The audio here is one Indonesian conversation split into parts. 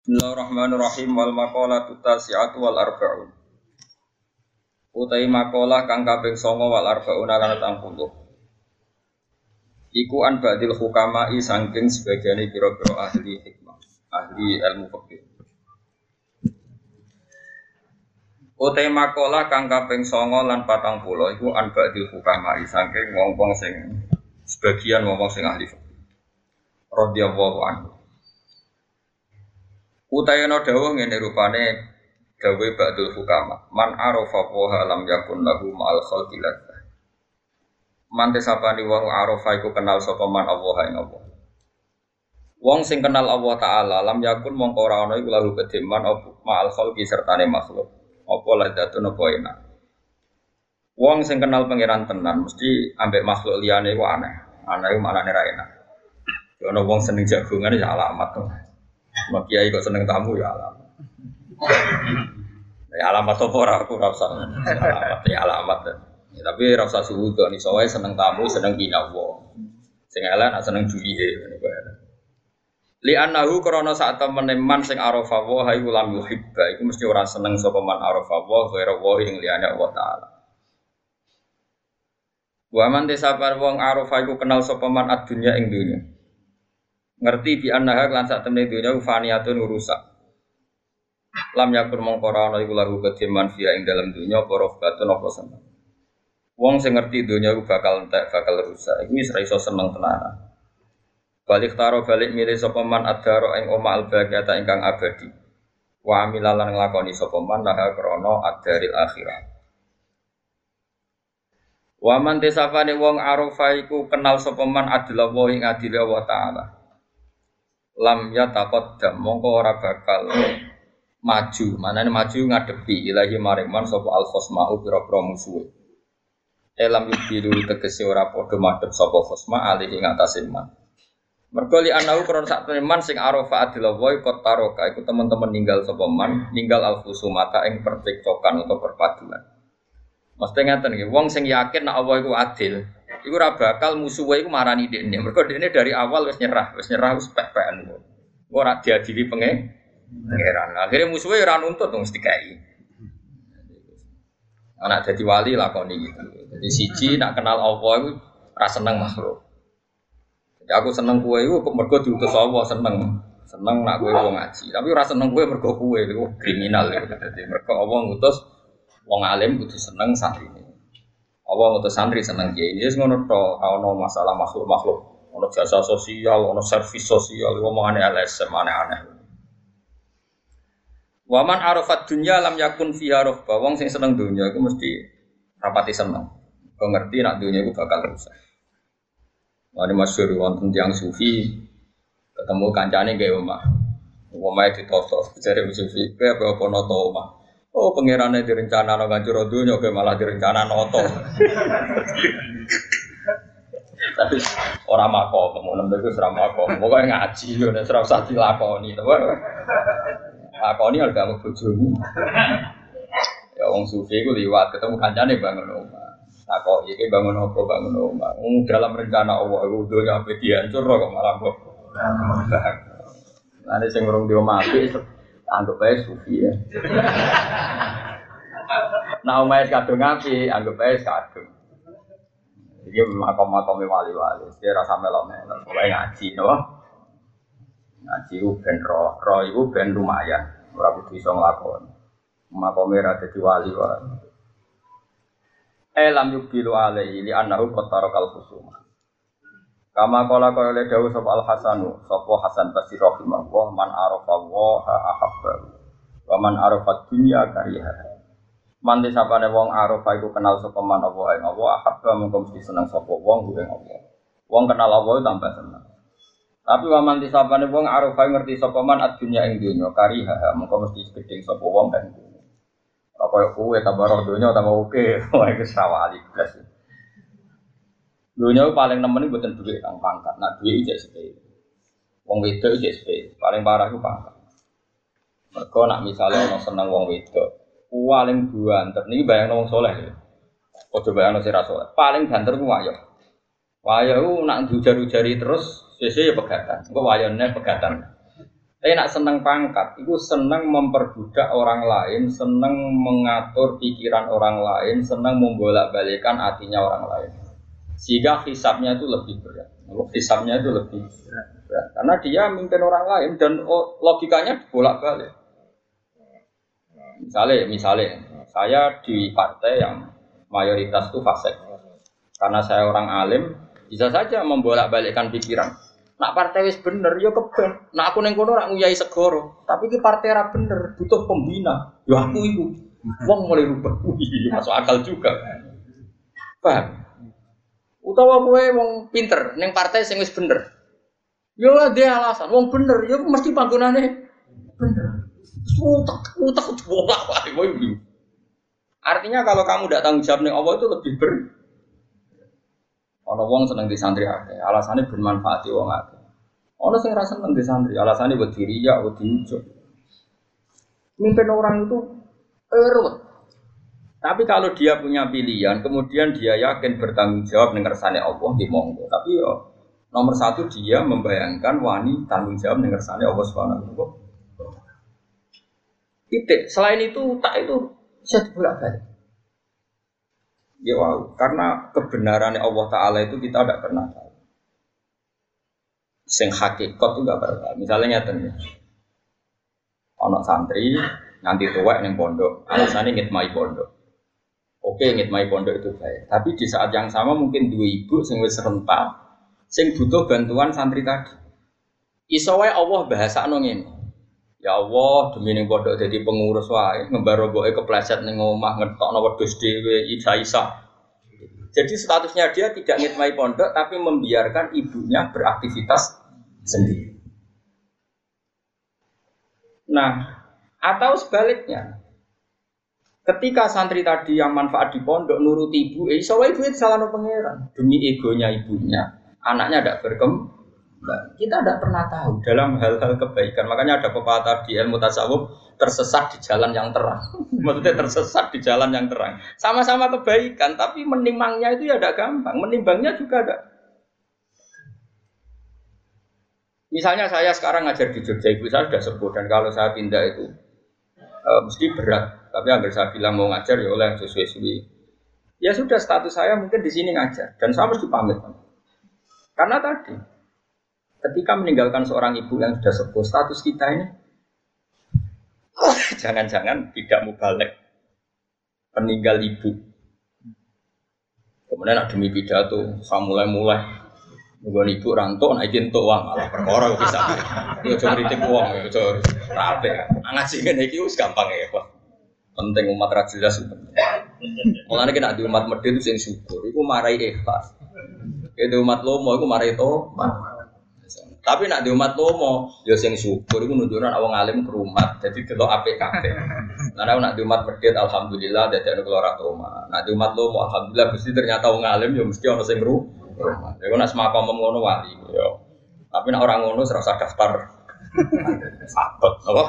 Bismillahirrahmanirrahim wal maqalatu tasi'atu wal arba'un. Utai makalah kang kaping 9 wal arba'un lan 60. Iku an ba'dil hukama'i saking sebagian pira-pira ahli hikmah, ahli ilmu fikih. Utai makalah kang kaping 9 lan 40 iku an ba'dil hukama'i saking wong-wong sing sebagian wong-wong sing ahli fikih. Radhiyallahu anhu. Utayana dawuh ngene rupane dawe ba'dul hukama. Man arafa wa lam yakun lahu ma'al khalqi. Man tesapani wong arafa iku kenal sapa man Allah ing Allah. Wong sing kenal Allah taala lam yakun mongko ora ana iku lahu kediman ma'al khalqi sertane makhluk. Apa ladzatun apa enak. Wong sing kenal pangeran tenan mesti ambek makhluk liyane iku aneh. Aneh iku maknane ra enak. Ono wong seneng jagongan ya alamat tuh. Mak kiai kok seneng tamu ya alamat. Ya alamat apa ora aku ora usah. Alamat ya alamat. Ya, tapi ora usah suudon iso wae seneng tamu, seneng binawa. Sing elek nak seneng duwihe ngono kuwi. Li annahu krana sak temene man sing arafa wa hayu lam yuhibba iku mesti ora seneng sapa man arafa wa ghairu wa ing liyane Allah taala. Wa man desapar wong arafa iku kenal sapa man ad-dunya ing dunya ngerti bi annaha lan sak temne dunya faniyatun rusak. Lam yakun mongko ora ana iku lahu kediman fiya ing dalam dunya apa rohbatun apa seneng. Wong sing ngerti dunya iku bakal entek bakal rusak. Iku wis ra iso seneng tenan balik taro balik milih sapa man adaro ing oma al baqiata ingkang abadi. Wa amilalan nglakoni sapa man laha krana adaril akhirah. Waman desapane wong arofa iku kenal sapa man adila wa ing adile Allah taala lam ya taqaddam mongko ora bakal maju. Manane maju ngadepi ilahi maring man sapa al khosmau pira-pira musuhe. Elam yubilu tegese ora padha madhep sapa khosma alih ing atase man mergo li anahu kron sak man sing arafa adila wa kot taroka iku teman-teman ninggal sapa man ninggal al khusumata ing percekcokan atau perpaduan. Mesti ngeten nggih, wong sing yakin nek Allah iku adil, iku ora bakal musuhe iku marani dekne. Mergo dekne dari awal wis nyerah, wis nyerah wis pek-pekan. Ora diadili penge pangeran. Akhirnya musuhe ora nuntut wong dikai. Anak jadi wali lakoni gitu. Jadi siji nak kenal Allah iku ora seneng makhluk. Jadi aku seneng kue iku mergo diutus Allah seneng. Seneng nak kue wong ngaji, tapi ora seneng kue mergo kue iku kriminal gitu. Jadi mergo Allah ngutus wong alim kudu seneng santri ini. Allah ngutus santri seneng kiai ini, ngono to, ono masalah makhluk makhluk, ono jasa sosial, ono servis sosial, ngomong aneh LSM aneh aneh. Waman arafat dunya lam yakun fiha rohba, wong sing seneng dunya itu mesti rapati seneng. Kau ngerti nak dunya itu bakal rusak. Wani masyur wonten tiang sufi ketemu kancane gawe omah. Omah ditotos, jare sufi, kowe apa apa noto omah. Oh pangerannya direncana no ngancur dunia, oke malah direncana noto. Tapi orang mako, nemu itu seram mako. Pokoknya ngaji, udah seram sati lakoni, tuh. Lakoni harga mau bojomu. Ya wong sufi itu liwat ketemu kancane bangun rumah. Tako iki bangun apa bangun rumah. Um, dalam rencana Allah itu dunia apa dihancur kok malah kok. Nanti sing urung dia mati anggap aja sufi ya. nah umais kadung ngapi, anggap aja kadung. Jadi makom-makom wali-wali, dia rasa melok-melok, pokoknya ngaji, no? Ngaji itu ben roh, roh itu ben lumayan, orang kudu iso ngelakon. Makomnya rada di wali wali. Elam yubilu alaihi li annahu qatarokal khusumah. Kama kala kaya le dawuh sapa Al Hasanu, sapa Hasan Basri rahimahullah man arafa wa ahabba. Wa man arafa dunya kariha. Man disapane wong arafa iku kenal sapa man apa ing apa ahabba mengko mesti seneng sapa wong ing apa. Wong kenal apa tambah seneng. Tapi wa man disapane wong arafa ngerti sapa man ad-dunya ing dunya kariha mengko mesti gedeng sapa wong dunya. Apa kowe tambah roh dunya tambah oke, iku sawali blas. Dunia paling nemen itu bukan duit kang pangkat, nak duit ijek sepele. Wong ijek sepele, paling parah itu pangkat. Mereka nak misalnya orang seneng wong wedok, paling banter. Ini bayang wong soleh ya. Ojo bayang si soleh. Paling banter ku wayo. Wayo itu nak dujar-dujari terus, sesuai ya pegatan. Kok wayonnya pegatan. Tapi nak seneng pangkat, itu seneng memperbudak orang lain, seneng mengatur pikiran orang lain, seneng membolak-balikan hatinya orang lain. Sehingga hisapnya itu lebih berat. Hisapnya itu lebih berat. Karena dia mimpin orang lain dan logikanya bolak-balik. Misalnya, misalnya, saya di partai yang mayoritas itu fasik. Karena saya orang alim, bisa saja membolak-balikkan pikiran Nak partai wis bener yo ya keben. Nak aku ning kono ora nguyai segoro, tapi ki partai ra bener, butuh pembina. Yo ya aku iku. Wong mulai rubah. Masuk akal juga. Paham? Utawa kowe wong pinter ning partai sing wis bener. Yo dia alasan, wong bener yo mesti panggonane bener. Utak, utak bolak wae kowe Artinya kalau kamu tidak tanggung jawab nih Allah itu lebih ber Ono wong seneng di santri akeh, alasannya bermanfaat wong akeh. Ono sing rasa seneng di santri, alasannya buat diri ya, buat diujuk. Mimpin orang itu erut. Tapi kalau dia punya pilihan, kemudian dia yakin bertanggung jawab dengan kersane Allah di monggo. Tapi yo nomor satu dia membayangkan wani tanggung jawab dengan kersane Allah Subhanahu wa Titik. Selain itu tak itu bisa bolak balik. Ya wow, karena kebenaran Allah Taala itu kita tidak pernah tahu. Sing hakikat itu gak pernah. Misalnya nyata nih, anak santri nanti tua yang pondok, alasannya ngitmai pondok. Oke, ngitmai pondok itu baik. Tapi di saat yang sama mungkin dua ibu sing wis rental, sing butuh bantuan santri tadi. Isowai Allah bahasa nongin. Ya Allah, demi ning pondok jadi pengurus wae, ngembaro boke kepleset ning omah ngetokno wedhus dhewe isa-isa. Jadi statusnya dia tidak ngitmai pondok tapi membiarkan ibunya beraktivitas sendiri. Nah, atau sebaliknya. Ketika santri tadi yang manfaat di pondok nurut ibu, eh, so ibu itu salah pangeran demi egonya ibunya, anaknya tidak berkembang kita tidak pernah tahu dalam hal-hal kebaikan. Makanya ada pepatah di ilmu tasawuf tersesat di jalan yang terang. Maksudnya tersesat di jalan yang terang. Sama-sama kebaikan, tapi menimangnya itu ya tidak gampang. Menimbangnya juga ada. Misalnya saya sekarang ngajar di Jogja, ibu saya sudah sebut dan kalau saya pindah itu e, mesti berat. Tapi agar saya bilang mau ngajar ya oleh sesuai-sesuai. Ya sudah status saya mungkin di sini ngajar dan saya mesti pamit. Karena tadi Ketika meninggalkan seorang ibu yang sudah sepuh, status kita ini jangan-jangan tidak mubalik peninggal ibu. Kemudian ada demi pidato, saya mulai-mulai nunggu ibu ranto, nah izin tuh uang malah perkara bisa. Yo coba kritik uang, yo coba rapi. Ngaji ini itu gampang ya, pak. Penting umat rajelas itu. Mulanya kita di umat medit itu yang syukur, itu marai ikhlas. Itu umat lomo, itu marai tomat. Tapi nak di umat lomo, ya sing syukur itu nunjukkan awang alim ke rumah, jadi delok APKP. Karena nak di umat alhamdulillah dadi ana keluar rumah. Nak di umat lomo alhamdulillah mesti ternyata awang alim ya mesti ana sing rumah. Ya nak semakam ngono wali ya. Tapi nak orang ngono serasa daftar sabet apa?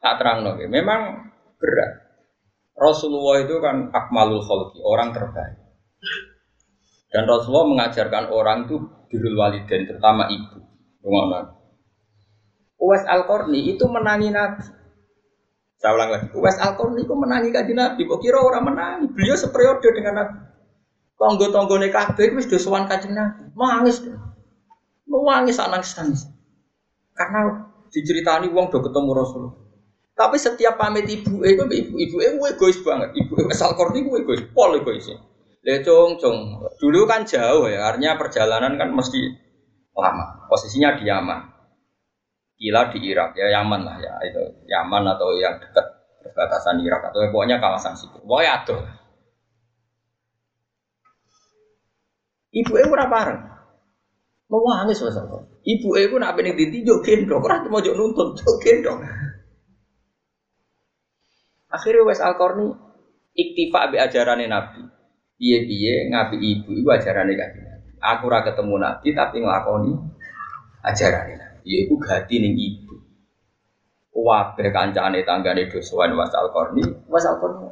Tak terang no, memang berat. Rasulullah itu kan akmalul khalqi, orang terbaik. Dan Rasulullah mengajarkan orang itu birrul waliden terutama ibu. Rumah Uwais Al-Qarni itu menangi Nabi. Saya ulang lagi. Uwais Al-Qarni itu menangi kaji Nabi. Kok kira orang menangi? Beliau seperiode dengan Nabi. Tonggo-tonggo nih kabeh itu sudah sowan kaji Nabi. Mangis. Mangis anak nangis. Karena diceritani uang udah ketemu Rasulullah. Tapi setiap pamit ibu, ibu ibu ibu ibu egois banget. Ibu Uwais Al-Qarni itu egois, pol egoisnya. Ya cung cung. Dulu kan jauh ya, artinya perjalanan kan mesti lama. Posisinya di Yaman. Gila di Irak ya Yaman lah ya itu Yaman atau yang dekat perbatasan Irak atau ya, pokoknya kawasan situ. Pokoknya ada. Ibu ibu ora bareng. Mau nangis mas Ibu ibu nak bening ditinjau gendong, orang mau jauh nuntun jauh gendong. Akhirnya wes al iktifa be ajaran Nabi. Piye-piye ngapi ibu ibu ajarane kan aku ora ketemu nabi tapi nglakoni ajarane nabi. Iku gati ning ibu. Wabe kancane tanggane dosowan wasal korni wasal korni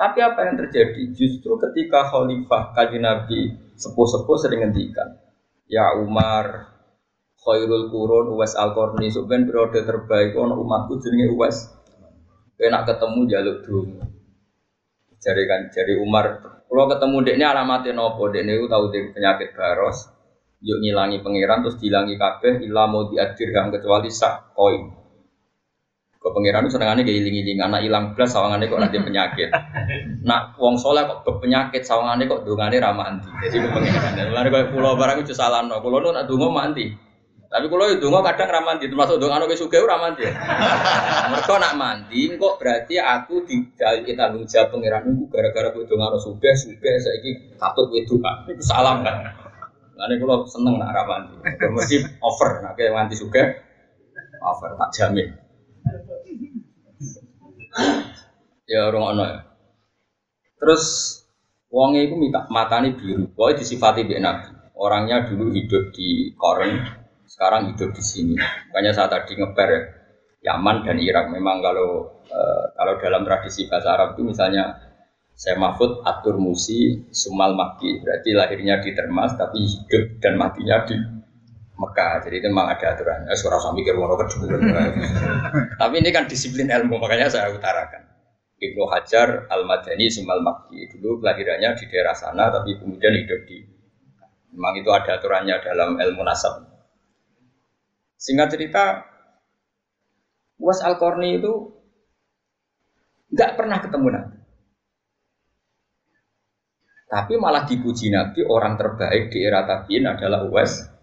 tapi apa yang terjadi? Justru ketika khalifah kaji nabi sepuh-sepuh sering ngendikan ya Umar khairul kurun Al-Qarni. Sebenarnya periode terbaik ono umatku jenenge Uwais. Enak ketemu jaluk dulu jari kan jari Umar. Kalau ketemu deknya alamatnya nopo? Deknya itu tahu dek penyakit baros. Yuk ngilangi pangeran terus dilangi kabeh ilah mau diadirham kecuali sak koin Kau pangeran itu senengannya kayak iling-iling anak hilang belas sawangannya kok nanti penyakit. Nak wong soleh kok penyakit sawangannya kok dungane ramah anti. Jadi kau pangeran. Lalu kau pulau barang itu salah no. Pulau nu nak dungo manti. Tapi kalau itu dungo kadang ramanti, termasuk dungo anu kesuge ramanti. Mereka nak mandi, kok berarti aku tidak tanggung jawab pangeran itu gara-gara gue dungo suge, suge saya ini katut itu kan. Itu salam kan. Lalu kalau seneng nak ramanti. Mesti over, nak kayak nganti suge, over tak jamin ya orang ono ya. Terus wongnya itu minta matanya biru. Pokoknya disifati bi nabi. Orangnya dulu hidup di Koren, sekarang hidup di sini. Makanya saat tadi ngeper ya, Yaman dan Irak. Memang kalau uh, kalau dalam tradisi bahasa Arab itu misalnya saya Mahfud Atur Musi Sumal Maki berarti lahirnya di Termas tapi hidup dan matinya di Mekah. Jadi itu memang ada aturan. Ya, suara sambil mikir kedua. Tapi ini kan disiplin ilmu, makanya saya utarakan. Ibnu Hajar Al Madani Sumal Makki dulu kelahirannya di daerah sana, tapi kemudian hidup di. Memang itu ada aturannya dalam ilmu nasab. Singkat cerita, Was Al Korni itu nggak pernah ketemu Nabi. Tapi malah dipuji Nabi orang terbaik di era tabiin adalah Uwais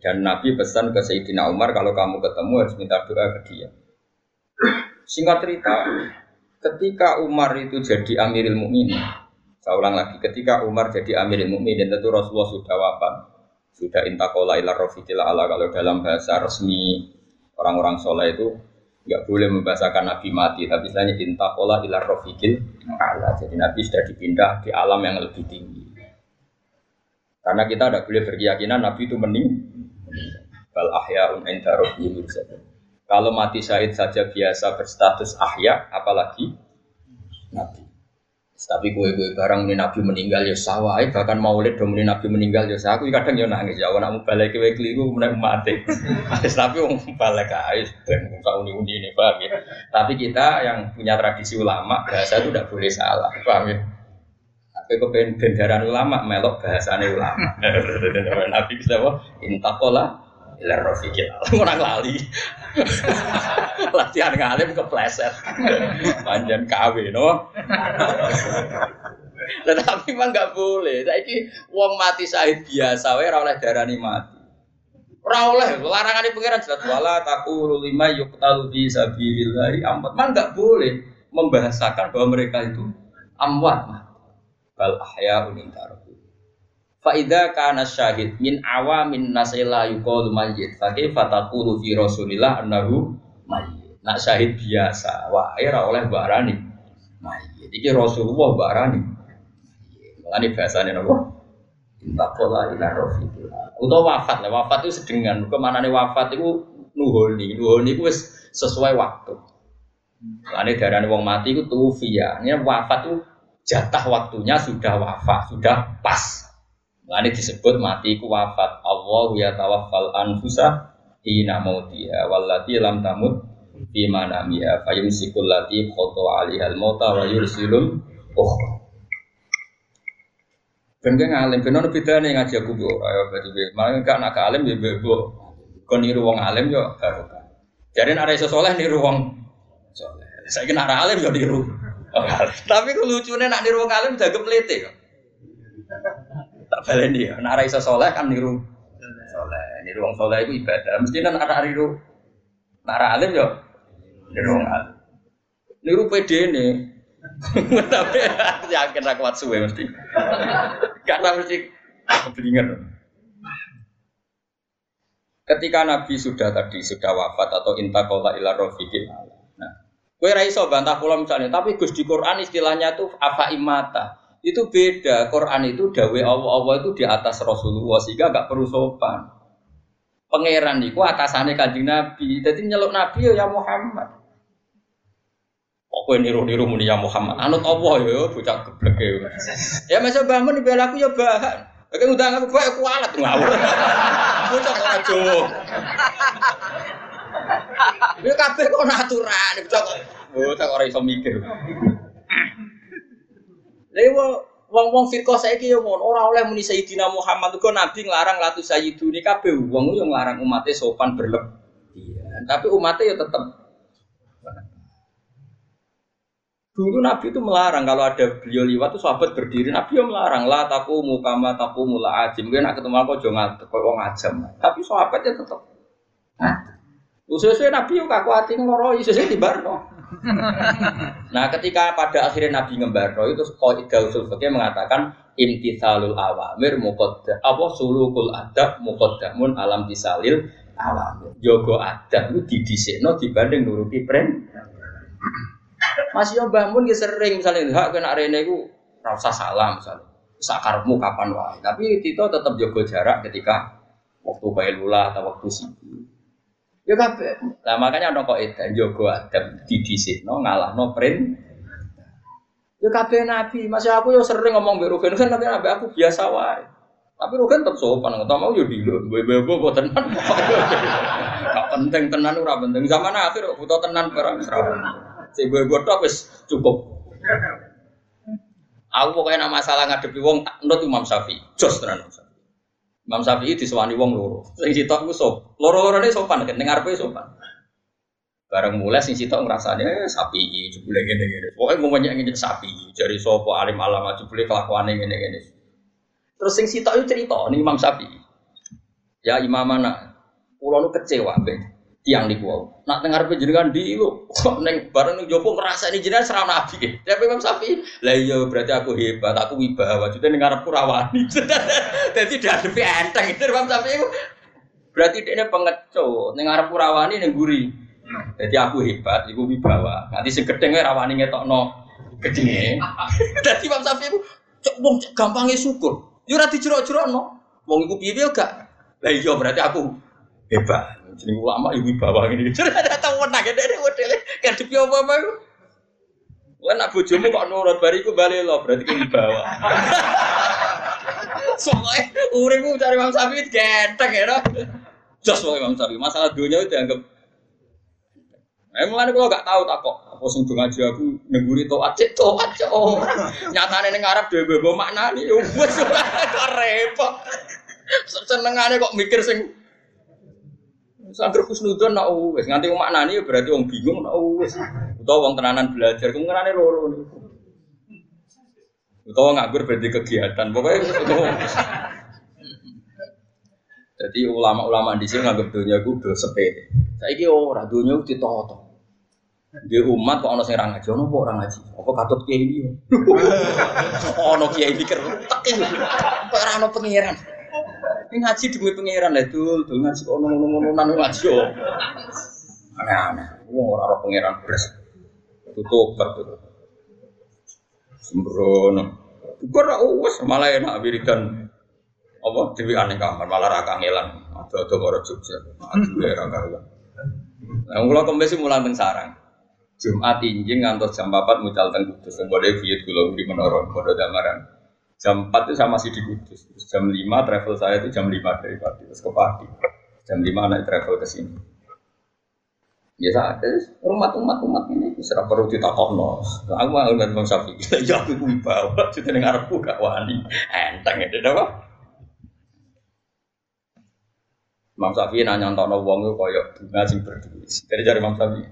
dan Nabi pesan ke Sayyidina Umar kalau kamu ketemu harus minta doa ke dia. Singkat cerita, ketika Umar itu jadi Amirul Mukminin, saya ulang lagi, ketika Umar jadi Amirul Mukminin tentu Rasulullah sudah wafat, sudah intakola ila rofiqil ala kalau dalam bahasa resmi orang-orang soleh itu nggak boleh membahasakan Nabi mati, tapi istilahnya intakola ila rofiqil ala. Jadi Nabi sudah dipindah di alam yang lebih tinggi. Karena kita tidak boleh berkeyakinan Nabi itu mening. Bal ahyaun inda Kalau mati syahid saja biasa berstatus ahya, apalagi Nabi. Tapi gue gue barang ini Nabi meninggal ya sawah, bahkan maulid dong ini Nabi meninggal ya sawah. Aku kadang ya nangis ya, nak balik ke keliru, mulai mati. Tapi mau balik ke dan muka uni uni ini paham ya. Tapi kita yang punya tradisi ulama bahasa itu tidak boleh salah, paham ya. Kowe kepen bendaran ulama melok bahasane ulama. Nabi bisa apa? Intakola ila rafiqil orang lali. Latihan ngalim kepleset. Panjang KW no. Tetapi memang nggak boleh. Saiki wong mati syahid biasa wae ora oleh darani mati. Ora oleh larangan di pengiran jelas wala takulu lima yuqtalu fi sabilillah amwat. Man enggak boleh membahasakan bahwa mereka itu amwat bal ahyaun intarohu. Fa idza kana syahid min awamin nasila yuqalu mayyit fa kaifa taqulu fi Rasulillah annahu mayyit. Nak syahid biasa wae ora oleh barani mayyit. Iki Rasulullah barani. Mulane bahasane napa? Intakola ila. Utawa wafat lah, wafat itu sedengan. Ke mana nih wafat itu nuhoni, nuhoni itu sesuai waktu. Mulane darah wong mati itu tufiya. Ini wafat itu jatah waktunya sudah wafat, sudah pas. Nah, ini disebut mati ku wafat. Allah ya tawaffal anfusa hina mautiha wallati lam tamut fi manamiha fayumsikul lati khoto alihal mauta wa yursilul ukhra. Ben kan alim, ben ono bedane ngaji aku bu, ayo berarti be. Malah kan anak alim ya bebo. Kon niru wong alim yo barokah. Jadi ada iso soleh niru wong. Saya alim yo niru. Tapi lucunya nak niru wong alim jaga melete kok. Tak baleni ya, nak iso soleh kan niru soleh. Niru wong soleh itu ibadah. Mesti kan ada niru nak alim yo niru wong alim. Niru PD ini. Tapi yakin aku kuat suwe mesti. Karena mesti keblinger. Ketika Nabi sudah tadi sudah wafat atau intakola ila rofiqil Kue raiso bantah pulau misalnya, tapi Gus di Quran istilahnya itu apa imata. Itu beda. Quran itu dawe Allah Allah itu di atas Rasulullah sehingga gak perlu sopan. Pangeran itu atasannya kanjeng Nabi. Jadi nyeluk Nabi ya Muhammad. Pokoknya niru-niru muni ya Muhammad. Anut Allah ya, bocah geblek ya. Ya masa bangun di aku ya bahan. Oke ngundang aku kowe kualat ngawur. Bocah ora. Ya kabeh kok aturan, bocah kok bocah ora iso mikir. Lha wong-wong firqah saiki yo ngono, ora oleh muni Sayyidina Muhammad kok nabi nglarang latu sayyiduni kabeh wong yo nglarang umatnya sopan berlebihan. Tapi umatnya yo tetep Dulu Nabi itu melarang kalau ada beliau liwat itu sahabat berdiri, Nabi yang melarang lah taku muka taku mula ajim. Gue nak ketemu aku jangan kau ngajam. Tapi sahabatnya tetap. Nah, ususnya Nabi yang kaku hati ngoro, ususnya di barno. nah, ketika pada akhirnya Nabi ngembarno itu kaidah usul fikih mengatakan imtithalul awamir muqaddam apa sulukul adab muqaddamun alam tisalil awamir. Jogo adab itu didisikno dibanding nuruti pren. Masih yo bangun ki sering misalnya hak kena rene iku ora usah salam misalnya. Sakarmu kapan wae. Tapi Tito tetap jaga jarak ketika waktu bailula atau waktu sibuk. Ya kabeh. Lah makanya ana kok edan jaga adab didisikno ngalahno print. Ya kabeh nabi, masih aku yo sering ngomong mbek Rugen kan tapi nabi aku biasa wae. Tapi Rugen tetap sopan, nggak mau yo dilo, bebo bebo tenan. Gak penting tenan ora penting. Zaman akhir butuh tenan barang serabun. Si gue gue wis cukup. Aku pokoknya nama masalah ngadepi wong tak nurut Imam Syafi'i. Jos tenan Imam Syafi'i. Imam Syafi'i disewani wong loro. Sing sitok ku sop. Loro-lorone sopan kan ning ngarepe sopan. Bareng mulai sing sitok ngrasane eh, sapi jebule ngene-ngene. Pokoke ngomongnya ngene sapi. Jari sapa alim alama jebule kelakuane ngene-ngene. Terus sing sitok itu cerita nih Imam Syafi'i. Ya imam mana? Pulau nu kecewa mbek tiang di kuau. Nak dengar penjenengan di lu, kok neng bareng neng jopo ngerasa ini jenengan seram nabi. Tapi Imam Sapi, lah iya berarti aku hebat, aku wibawa. Jadi dengar aku rawani. Jadi dihadapi enteng itu Imam Sapi. Berarti dia pengecut, dengar rawani neng guri. Jadi aku hebat, aku wibawa. Nanti si gedeng rawani ngetok no gedenge. Jadi Imam Sapi cok wong gampangnya syukur. Yo rati jerok-jerok no. Wong iku piye gak? Lah iya berarti aku hebat. Jadi ulama ibu bawa ini. Jadi ada tahu menang dari model kan di apa itu. Lah nak bojomu kok nurut bariku balik lo berarti kan bawa. Soalnya uripku cari Imam Syafi'i genteng ya. Jos wae Imam Syafi'i. Masalah dunia itu dianggap Eh mulane kalau gak tahu tak kok apa sing do ngaji aku nengguri toat cek toat cek oh. Nyatane ning Arab dhewe mbok maknani wis kok repot. Senengane kok mikir sing Sangger khusnudon nak wis nganti maknani ya berarti wong bingung nak wis. Utawa wong tenanan belajar ku ngerane loro niku. Utawa nganggur berarti kegiatan. Pokoknya Jadi ulama-ulama di sini nganggap dunia gue udah sepede. Saya kira orang dunia itu ditoto. Di umat kok ono sing ra ngaji, ono kok ora ngaji. Apa katut kiai iki? Ono kiai iki kertek. Kok ora ono pangeran. Ini ngaji demi pangeran lah dul, dul ngaji kok ngono-ngono nang ngaji yo. Aneh-aneh. Wong ora ora pangeran beres. Tutup tutup. Sembrono. Ukur ra wis malah enak wiridan apa dewi aneh kamar malah ra kangelan. Ada-ada karo Jogja. Aduh ya ra karuan. Nah, kula kembali mulang teng sarang. Jumat injing ngantos jam 4 mucal teng Kudus. Mbok viet kula di menara, padha damaran. Jam 4 itu saya masih di Kudus. Terus jam 5 travel saya itu jam 5 dari Pati. Terus ke Pati. Jam 5 naik travel ke sini. Ya, ada rumah umat umat ini serap perlu ditakokno. Aku mau ngeliat Bang Safi. Ya aku bawa jadi dengar aku gak wani. Enteng itu apa? Imam Safi nanya untuk wong itu koyok bunga sing berdua. Dari jari Imam Safi,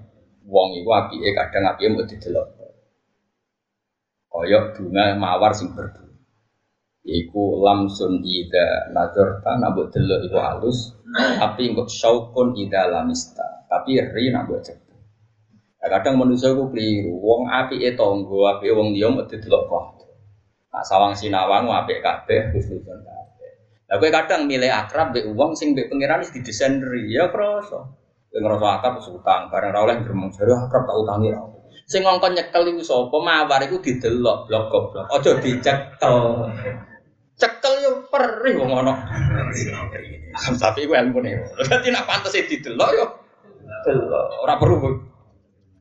wong itu api kadang api mau didelok. Koyok bunga mawar sing berdua. Iku lamsun ida nazarta nabuk delok iku halus, tapi engkau syaukun ida lamista, tapi ri nabuk cek. Nah, kadang manusia ku keliru, wong api e tonggo, api wong dia mau delok kok. Nah, sawang sinawang api kabeh, husnuzon kabeh. Lah kowe kadang milih akrab be wong sing be pangeran wis didesain ri, ya kroso. Kowe ngrasa akrab utang, bareng ra oleh gremeng jare akrab tak utangi ra. Sing ngongkon nyekel iku sapa? Mawar iku didelok blok goblok. Aja dicekel cekel yo perih wong ono. Tapi gue ilmu nih. Berarti nak pantas itu delok yo. Delok. Ora perlu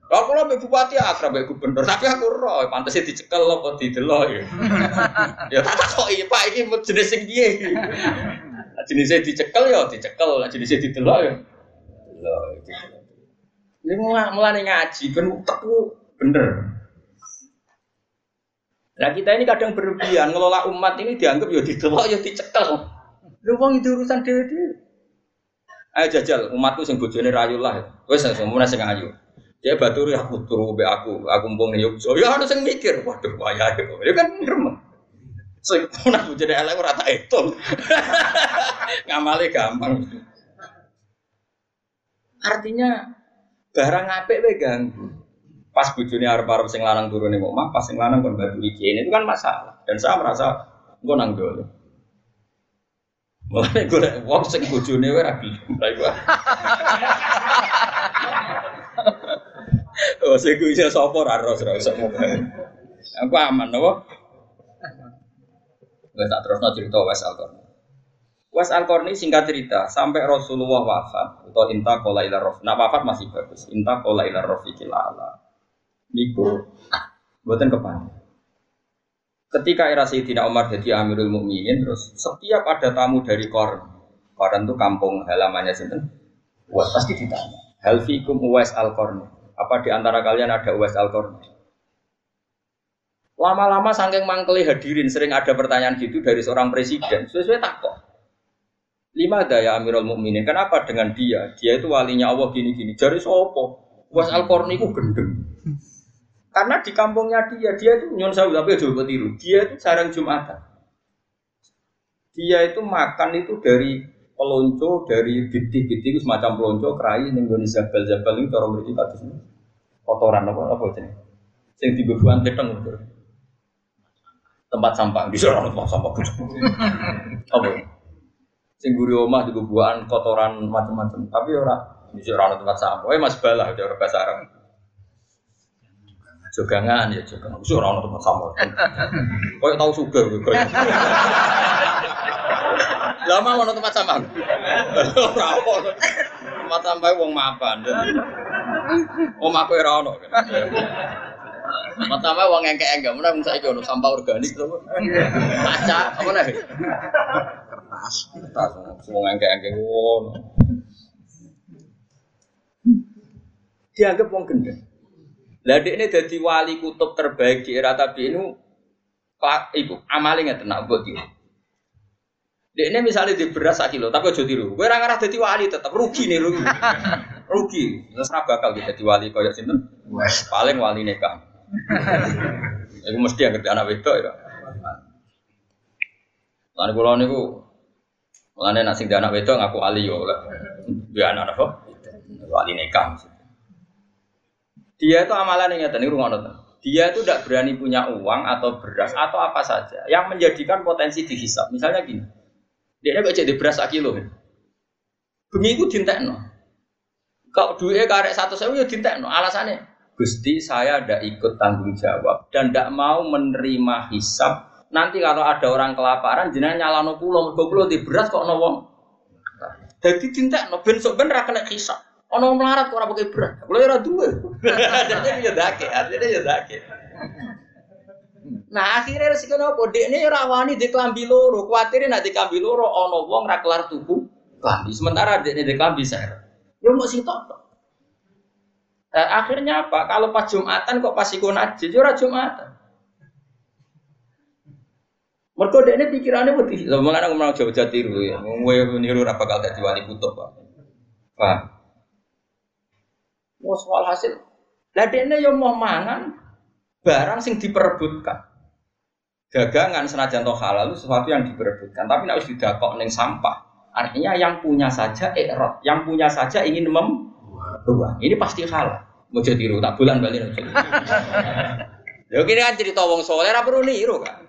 Aku lo bupati akrab mbek gubernur, tapi aku roh pantasnya dicekel apa didelok ya. ya tak kok iya Pak iki jenis sing piye. Jenisnya dicekel ya dicekel, jenisnya didelok ya. Delok. Ini mulai ngaji ben utekku bener. Nah kita ini kadang berlebihan ngelola umat ini dianggap ya didelok ya dicekel. Lu wong itu urusan dhewe Ayo jajal umatku sing bojone rayu lah. Wis semono sing ayu. Dia baturi aku turu be aku, aku mbong yuk. So ya harus yang mikir, waduh wayah itu. Ya kan gremeng. So nak jadi elek ora tak itu. Ngamali gampang. Artinya barang apik we ganggu. Pas bojone arep-arep sing lanang ning omah, pas sing lanang kon batu iki. Itu kan masalah. Dan saya merasa engko nang dulu. Mulane golek wong sing wae ra gelem. Oh, sing kuwi sapa ra ros ra iso Aku aman apa? Wes tak terusno cerita Wes Al-Qarni. Wes Al-Qarni singkat cerita, sampai Rasulullah wafat atau inta qala ila rof. Nah wafat masih bagus. Inta qala ila rafiqil ala. Niku mboten kepan. Ketika era Sayyidina Umar jadi Amirul Mukminin terus setiap ada tamu dari Korn, Korn itu kampung halamannya sinten, Wes pasti ditanya, "Hal fikum Uwais Al-Qarni?" Apa di antara kalian ada Uwais Al-Qarni? Lama-lama saking mangkeli hadirin sering ada pertanyaan gitu dari seorang presiden. Sesuai takut. Lima daya Amirul Mukminin. Kenapa dengan dia? Dia itu walinya Allah gini-gini. Jari sopo. Uwais Al-Qarni itu gendeng. Karena di kampungnya dia, dia itu nyon sawu tapi coba tiru. Dia itu jarang jumatan. Dia itu makan itu dari pelonco, dari biti-biti itu semacam pelonco, kerai, Indonesia zabal-zabal ini cara mereka kados kotoran apa apa jenis. Sing dibebuan keteng itu. Tempat sampah, di sana tempat sampah. apa? Sing guri omah dibebuan kotoran macam-macam. Tapi orang di sana tempat sampah. Eh mas ada orang bahasa Arab jogangan ya jogangan. Wis ora ono tempat sampah. Koyo tau sugih koyo. Lama ono tempat sampah. Ora ono. Tempat sampah wong mapan. Omahku ora ono. Sampah wong engke-engke, mun wong saiki ono sampah organik to. Kaca apa nih? Kertas. Kertas wong engke-engke ngono. Dianggap wong gendeng. Lah ini jadi wali kutub terbaik di era tabi ini ibu tenang buat dia. Dek ini misalnya di beras kilo, tapi aja tiru. Gue orang arah jadi wali tetap rugi nih rugi. rugi. Terus bakal gitu jadi wali kayak sini. Paling wali nikah. Iku mesti yang ngerti anak wedok ya. Lan kula niku mulane nek sing anak wedok ngaku wali yo. Dia anak apa? Wali nikah. Dia itu amalan yang ini rumah. Dia itu tidak berani punya uang atau beras atau apa saja yang menjadikan potensi dihisap. Misalnya gini, dia ini jadi beras kilo. Bengi itu no. Kalau duitnya karek satu saya ya no. Alasannya, Gusti saya tidak ikut tanggung jawab dan tidak mau menerima hisap. Nanti kalau ada orang kelaparan, jenengan nyalano pulau, pulau di beras kok nawang. Jadi no. besok bener kena hisap. Ono melarat kok ora pakai berat. Kulo ora duwe. Jadi ya dake, artinya ya dake. Nah akhirnya resiko nopo dek ini rawani di kelambi loro, khawatir nak di kelambi loro ono wong ra kelar tuku kelambi. Sementara dek ini di kelambi saya. Ya mau sih. Eh, akhirnya apa? Kalau pas Jumatan kok pas ikut najis, ya ora Jumatan. Dek ini pikirannya putih. Lalu mengenai ngomong jauh jauh tiru ya. Gue niru apa kalau jadi wali kutub pak. Pak. Mau soal hasil. Lah dene yo mau mangan barang sing diperebutkan. Dagangan senajan toh halal itu sesuatu yang diperebutkan, tapi harus didakok neng sampah. Artinya yang punya saja erot, yang punya saja ingin membuang. Ini pasti halal. Mau jadi tiru tak bulan balik. Ya kini kan cerita wong soleh, apa perlu niru kan?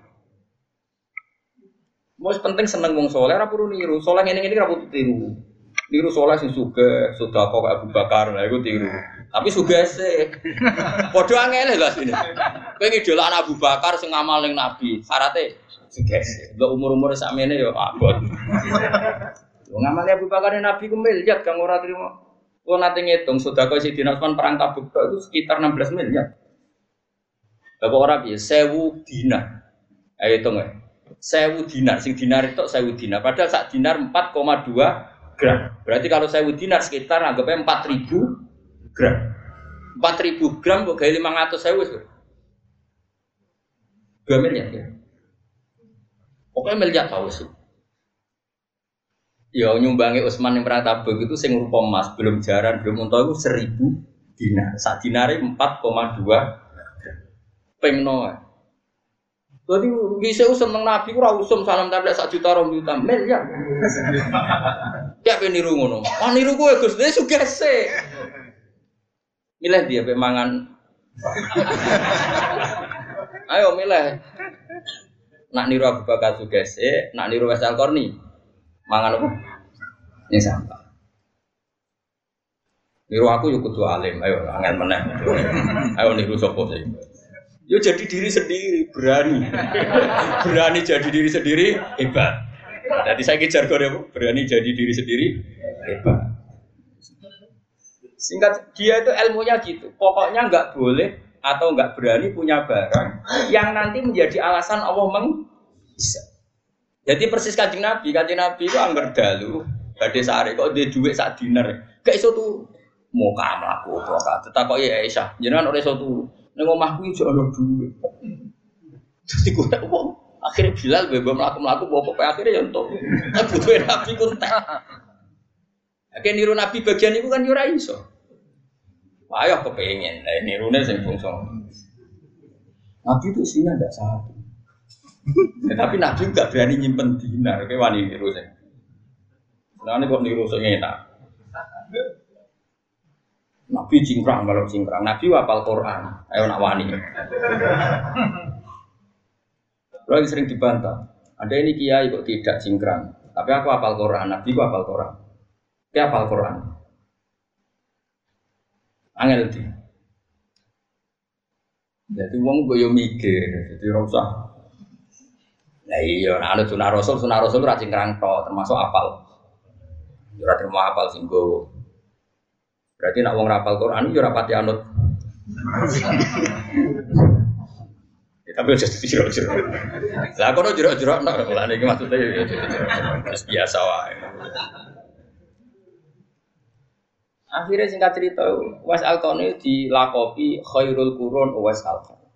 Mau penting seneng wong soleh, apa perlu niru. Soleh ini ini apa tiru. Niru soleh sing suge, sudah kok Abu Bakar, lah itu tiru. Tapi suge sih. Podo angel lah sini. Pengen jualan Abu Bakar sing ngamal ning Nabi, syaratnya suge. Lo umur umur sakmene yo abot. Lo ngamal Abu Bakar ning Nabi ku miliat kang ora terima. Kalau nanti ngitung sudah kau si Usman perang tabuk itu sekitar 16 miliar. Bapak orang biasa sewu dinar. Ayo hitung ya. Sewu dinar, sing dinar itu sewu dinar. Padahal saat dinar 4,2 gram. Berarti kalau sewu dinar sekitar anggapnya 4000 gram. 4000 gram kok gaya 500 sewu sih. 2 miliar ya. Pokoknya miliar tahu sih. Ya nyumbangi Utsman yang pernah tabuk itu sing rupa emas, belum jaran, belum untuk itu seribu dinar. Saat dinari 4,2 pengno. Jadi bisa usum nang Nabi ora usum salam tablet sak juta rong juta miliar. Ya pe niru ngono. Wah niru kowe Gus, dia sugese. Milih dia pe mangan. Ayo milih. Nak niru Abu Bakar sugese, nak niru Wes Al-Qarni mangan apa? Ini sampah. Niru aku yuk kudu alim, ayo angin meneh. Ayo niru sopo sih. Yo jadi diri sendiri, berani. berani jadi diri sendiri, hebat. Jadi saya kejar kode berani jadi diri sendiri, hebat. Singkat dia itu ilmunya gitu. Pokoknya nggak boleh atau nggak berani punya barang yang nanti menjadi alasan Allah meng bisa. Jadi persis kancing Nabi, kancing Nabi itu anggar dalu, badai sehari kok dia duit saat dinner, gak iso tuh mau kamu aku tetap kok ya Aisyah, jangan oleh suatu neng omahku itu ada duit. Gue tak uang, akhirnya Bilal bebas melaku melaku bawa apa akhirnya ya untuk, aku tuh Nabi kontak. Akhirnya niru Nabi bagian itu kan yura iso. Ayo kepengen, nah, nirunya sing fungsi. Nabi itu isinya tidak satu. Ya, tapi Nabi juga berani nyimpen dinar, kayak wani niru sih. Nah ini kok niru sing enak. Nabi cingkrang kalau cingkrang. Nabi wapal Quran. Ayo nak wani. Lagi sering dibantah. Ada ini kiai kok tidak cingkrang. Tapi aku apal Quran. Nabi ku apal Quran. Dia apal Quran. Angel di. Jadi wong gue mikir, jadi rasa Nah iya, nah ada sunah rasul, sunah rasul ora cingkrang to, termasuk apal. Ora terima apal singgo. Berarti nak wong rapal Quran yo ora pati anut. Tapi aja jero-jero. Lah kono jero-jero nak lah niki maksudnya ya biasa wae. Akhirnya singkat cerita, Was Alkoni dilakopi khairul kurun Was Alkoni.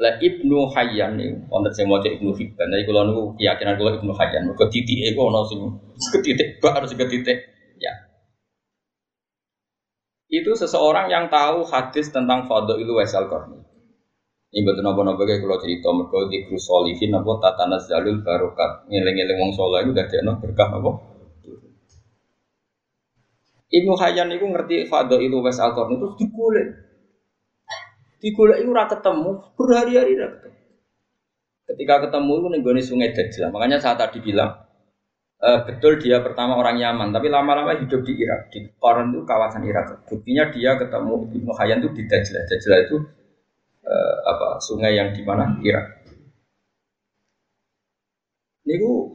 Lah Ibnu Hayyan nih, wonten sing maca Ibnu Hibban. Jadi kalau niku keyakinan kula Ibnu Hayyan, mergo titike iku ana sing ketitik bak harus ketitik ya. Itu seseorang yang tahu hadis tentang Fadhailu Waisal Qarni. Ini betul nopo nopo kayak kalau cerita mereka di krusolihin nopo tatanas jalul barokat ngeleng-ngeleng wong soleh itu dari nopo berkah nopo. Ibnu Hayyan itu ngerti Fadhailu Waisal Qarni itu dikulik Digoleki ora ketemu, berhari-hari ora ketemu. Ketika ketemu itu nih sungai Dajjal. Makanya saat tadi bilang e, betul dia pertama orang Yaman, tapi lama-lama hidup di Irak. Di Koran itu kawasan Irak. Buktinya dia ketemu Ibnu Hayyan itu di Dajjal. Dajjal itu e, apa sungai yang di mana Irak. Niku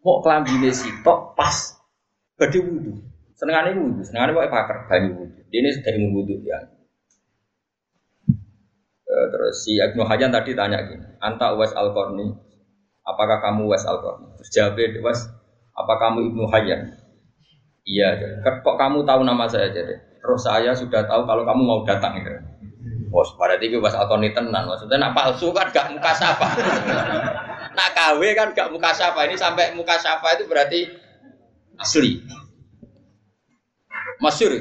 mau kelambine sitok pas badhe wudu. Senengane wudu, senengane pokoke pakar banyu wudu. Ini sedang wudu ya. Eh, terus si Ibnu Hajar tadi tanya gini, Anta Uwais al -Qarni, apakah kamu Uwais al -Qarni? Terus jawabnya Uwais, apa kamu Ibnu Hajar? Iya, kok kamu tahu nama saya jadi? Terus saya sudah tahu kalau kamu mau datang gitu. Bos, pada tiga al -Qarni tenan, maksudnya nak palsu kan gak muka sapa. nak KW kan gak muka sapa. Ini sampai muka sapa itu berarti asli. Masyur.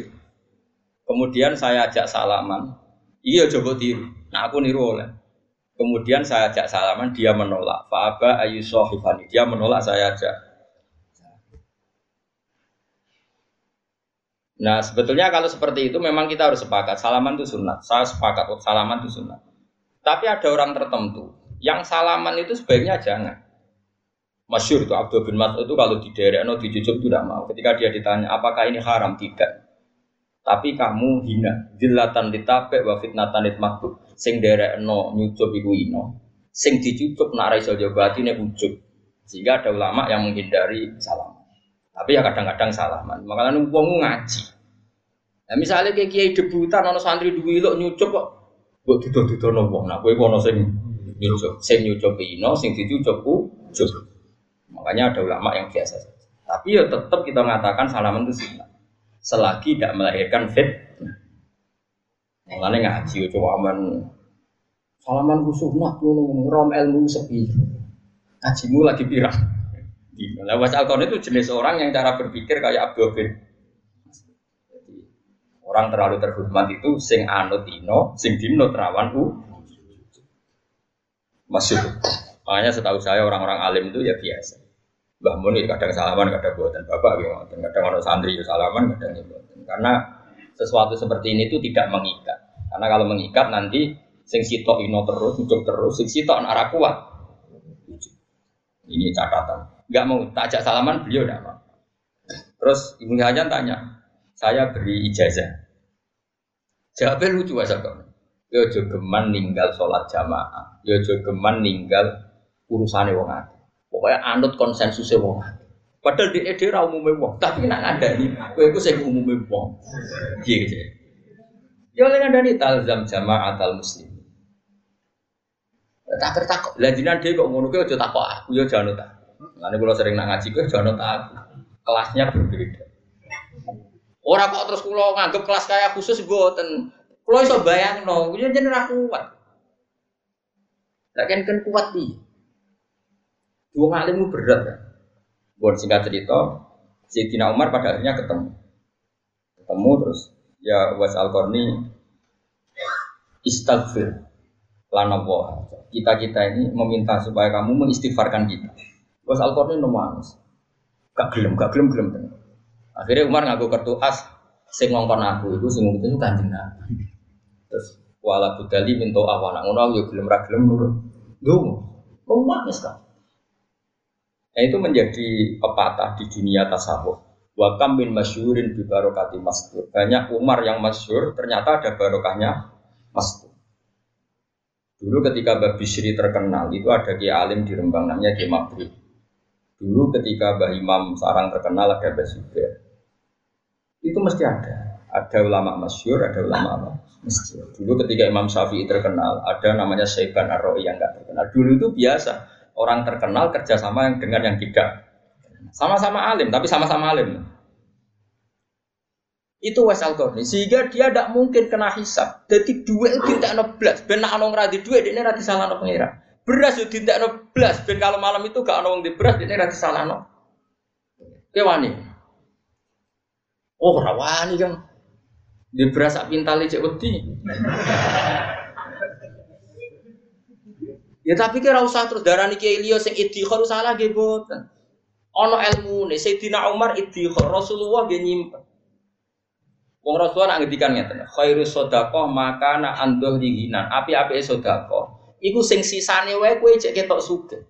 Kemudian saya ajak salaman. Iya coba tiru. Nah aku niru oleh. Kemudian saya ajak salaman, dia menolak. Fa'aba ayu sohifani. Dia menolak, saya ajak. Nah sebetulnya kalau seperti itu memang kita harus sepakat. Salaman itu sunat. Saya sepakat, oh, salaman itu sunat. Tapi ada orang tertentu yang salaman itu sebaiknya jangan. Masyur itu Abdul bin Mas'ud itu kalau di daerah no dijujuk tidak mau. Ketika dia ditanya apakah ini haram tidak tapi kamu hina dilatan ditape wa fitnatan makbul sing no nyucup iku ino sing dicucup nak ra iso jaga sehingga ada ulama yang menghindari salam Tapi ya kadang-kadang salaman. Makanya wong ngaji. Nah, misalnya kayak kiai debutan, ono santri duwi lo nyucup kok, buat tutur tutur wong. Nah, gue kono sing nyucup, sing nyucup ino, sing dicucup ucup. Makanya ada ulama yang biasa saja. Tapi ya tetap kita mengatakan salaman itu sunnah. Selagi tidak melahirkan fit. Makanya ngaji coba aman. Salaman ku sunnah rom ilmu sepi. Ngajimu lagi pirang. Nah, was itu jenis orang yang cara berpikir kayak Abdul bin Orang terlalu terhormat itu sing anut ino, sing dino terawan u. Masih. Makanya setahu saya orang-orang alim itu ya biasa. Mbah Mun kadang salaman, kadang buatan bapak, gitu. kadang orang santri ya salaman, kadang ya buatan. Karena sesuatu seperti ini itu tidak mengikat. Karena kalau mengikat nanti sing sitok ino terus, ujuk terus, sing sitok arah kuat. Ini catatan. Gak mau tajak salaman, beliau tidak mau. Terus Ibu Hajan tanya, saya beri ijazah. Jawabnya lucu aja kok. Yo jogeman ninggal sholat jamaah. Yo jogeman ninggal urusannya wong ati. Pokoknya anut konsensus wong ati. Padahal di ede ra wong, tapi nak ada nih, kowe iku sing umume wong. Piye gitu. Ya oleh ngandani talzam jamaah al muslim. Tak tertakok. Jinan dhewe kok ngono kuwi aja takok aku ya jangan tak. Nanti kalau sering nak ngaji jangan tak aku. Kelasnya berbeda. Orang kok terus kulo nganggep kelas kayak khusus boten. Kulo iso bayangno, kuwi jenenge ra kuat. Lah kan kan kuat di. Dua ngalimmu berat kan. Buat singkat cerita, Sayyidina Umar pada akhirnya ketemu. Ketemu terus ya was al -Qarni, istighfar lana Kita kita ini meminta supaya kamu mengistighfarkan kita. Was al -Qarni nomor Gak gelem, gak gelem, gelem. Akhirnya Umar ngaku kartu as, sing ngongkon aku itu sing itu kanjeng Nabi. Terus wala budali minta awana ngono yo gelem ra gelem nurut. Ndonga. Umat kan. Nah itu menjadi pepatah di dunia tasawuf. Wa kam bin masyhurin bi barokati mastur. Banyak Umar yang masyhur ternyata ada barokahnya mastur. Dulu ketika Mbak Bishri terkenal itu ada Ki Alim di Rembang namanya Ki Mabrib. Dulu ketika Mbah Imam Sarang terkenal ada Mbah itu mesti ada. Ada ulama masyur, ada ulama apa? Masyur. Dulu ketika Imam Syafi'i terkenal, ada namanya Syaiban ar yang nggak terkenal. Dulu itu biasa orang terkenal kerjasama yang dengan yang tidak. Sama-sama alim, tapi sama-sama alim. Itu wasal korni, sehingga dia tidak mungkin kena hisap. Jadi dua itu tidak benar anong radi dua, ini radi salah pengira. Beras itu tidak noblas, ben kalau malam itu gak anong di beras, ini radi salah no. Kewani. Oh, rawani kan. Di berasa pintal cek wedi. ya tapi kira usah terus darah niki Ilio sing idhikhar salah nggih boten. Ana ilmune Sayyidina Umar idhikhar Rasulullah nggih nyimpen. Wong Rasulullah nak ngendikan ngeten, khairu sedekah makana anduh dihinan. Api-api sedekah iku sing sisane wae kowe cek ketok sugih.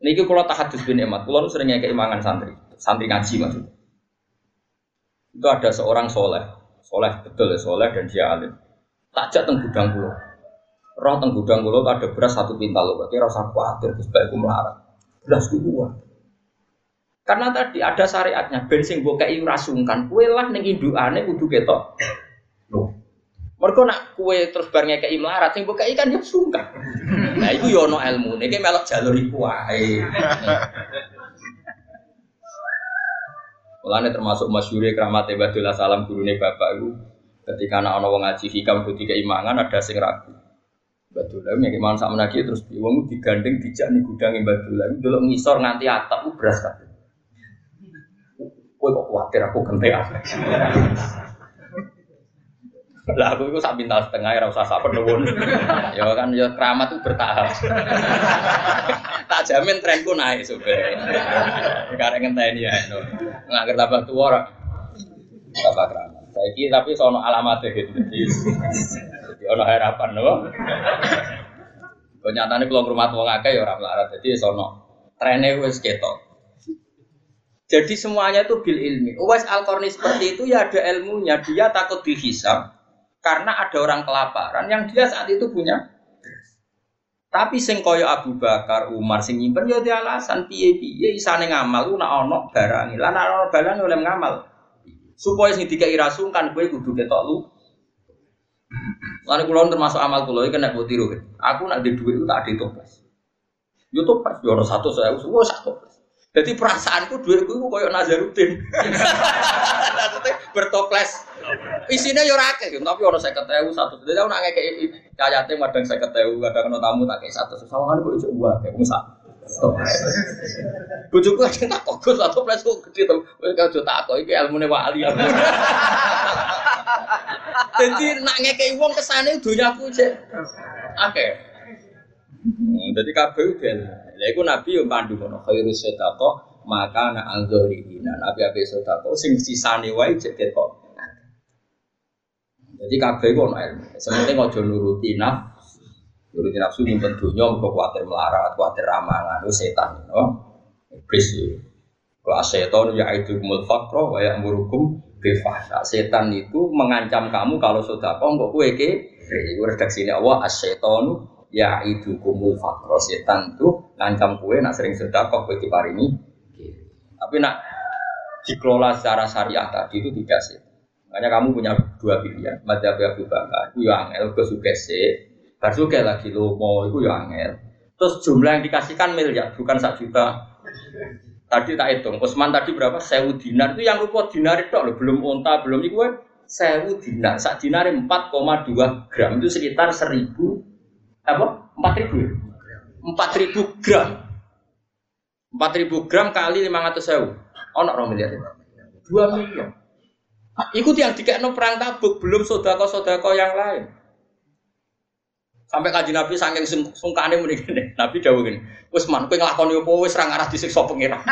Niki kula tahadus bin Emat, kula sering ngekek imangan santri, santri ngaji maksudnya itu ada seorang soleh, soleh betul ya soleh dan dia alim. Takjak teng gudang kulo, roh teng gudang kulo ada beras satu pintal loh, berarti rasa khawatir terus baikku melarat. Beras kuat. Karena tadi ada syariatnya, bensin gue kayak rasungkan, kue lah neng induane kudu ketok. Loh, mereka nak kue terus barengnya kayak melarat, sing buka ikan ya sungkan. Nah itu yono ilmu, nih melok jalur iku Mulane termasuk masyure keramat Ibadullah salam gurune bapak ibu ketika anak ana wong ngaji hikam do tiga imangan ada sing ragu. Ibadullah yang iman sak menagi terus wong digandeng dijak ning gudang Ibadullah delok ngisor nganti atap beras kabeh. Kowe kok kuatir aku gentekan. Lah aku itu sak bintang setengah ya usah sak penuwun. ya kan ya keramat tuh bertahap. tak jamin trenku naik sebenarnya. Karena ngenteni ya. Nggak kerja tambah tua ora. Tambah keramat. Saiki tapi sono alamat gitu. Jadi ono harapan loh. Kenyataannya kalau rumah tua ngake ya orang melarat. Jadi sono trennya wes ketok. Jadi semuanya itu bil ilmi. Uwais al seperti itu ya ada ilmunya. Dia takut dihisap karena ada orang kelaparan yang dia saat itu punya Tapi sing kaya Abu Bakar, Umar sing nyimpen ya di alasan piye-piye isane ngamal ku nak ana barang. Lah nak ana barang oleh ngamal. Supaya sing dikai rasungkan kowe kudu ketok lu. Lan kula termasuk amal kula iki nek tiru. Aku nak di dhuwit tak ada toples. Yo toples yo ono 100 saya wis satu. Jadi perasaanku duitku itu koyo Nazarudin. Maksudnya bertoples. Isinya yo rakeh, tapi orang saya ketemu satu. Jadi aku nak ngekei cayate madang saya ketemu, kadang kena tamu tak kayak satu. Sawangan kok iso gua kayak musa. Bujuku aja tak kok satu plus kok gede tuh. Kau tak kok iki ilmune wali. Jadi nak ngekei uang kesane dunyaku cek. Oke. Jadi kabeh ben. Lha iku Nabi yo pandu ngono, khairus sedekah maka nak anzurina. Nabi ape sedekah sing sisane wae cek ketok. Jadi kabeh ku ono ilmu. Sementing aja nuruti nafsu. Nuruti nafsu nyimpen dunya mergo kuwatir melarat, kuwatir ramangan, itu setan, no? Iblis ya. Wa setan ya itu kumul faqra wa ya'murukum bil fahsya. Setan itu mengancam kamu kalau sedekah kok kowe ke Iku redaksine Allah as-syaitanu ya itu kumul fakro setan tuh ngancam kue nak sering sedekah kue diparingi. Tapi nak dikelola secara syariah tadi itu tidak sih. Makanya kamu punya dua pilihan madzhab Abu Bakar itu yang angel ke sugese bar lagi lo mau itu yang angel. Terus jumlah yang dikasihkan miliar bukan satu juta. Tadi tak hitung Usman tadi berapa? Sewu dinar. Itu yang rupa dinar itu loh belum unta belum itu sewu dinar. Sak dinar 4,2 gram itu sekitar seribu apa? Empat ribu. Ya? Empat ribu gram. Empat ribu gram kali lima ratus sewu. Oh, nak miliar. Dua miliar. Ikut yang no perang tabuk, belum sodako-sodako yang lain. Sampai kaji Nabi saking sungkane muni gini. Nabi jauh gini. Wes man, kowe nglakoni opo wis ra ngarah disiksa pengira.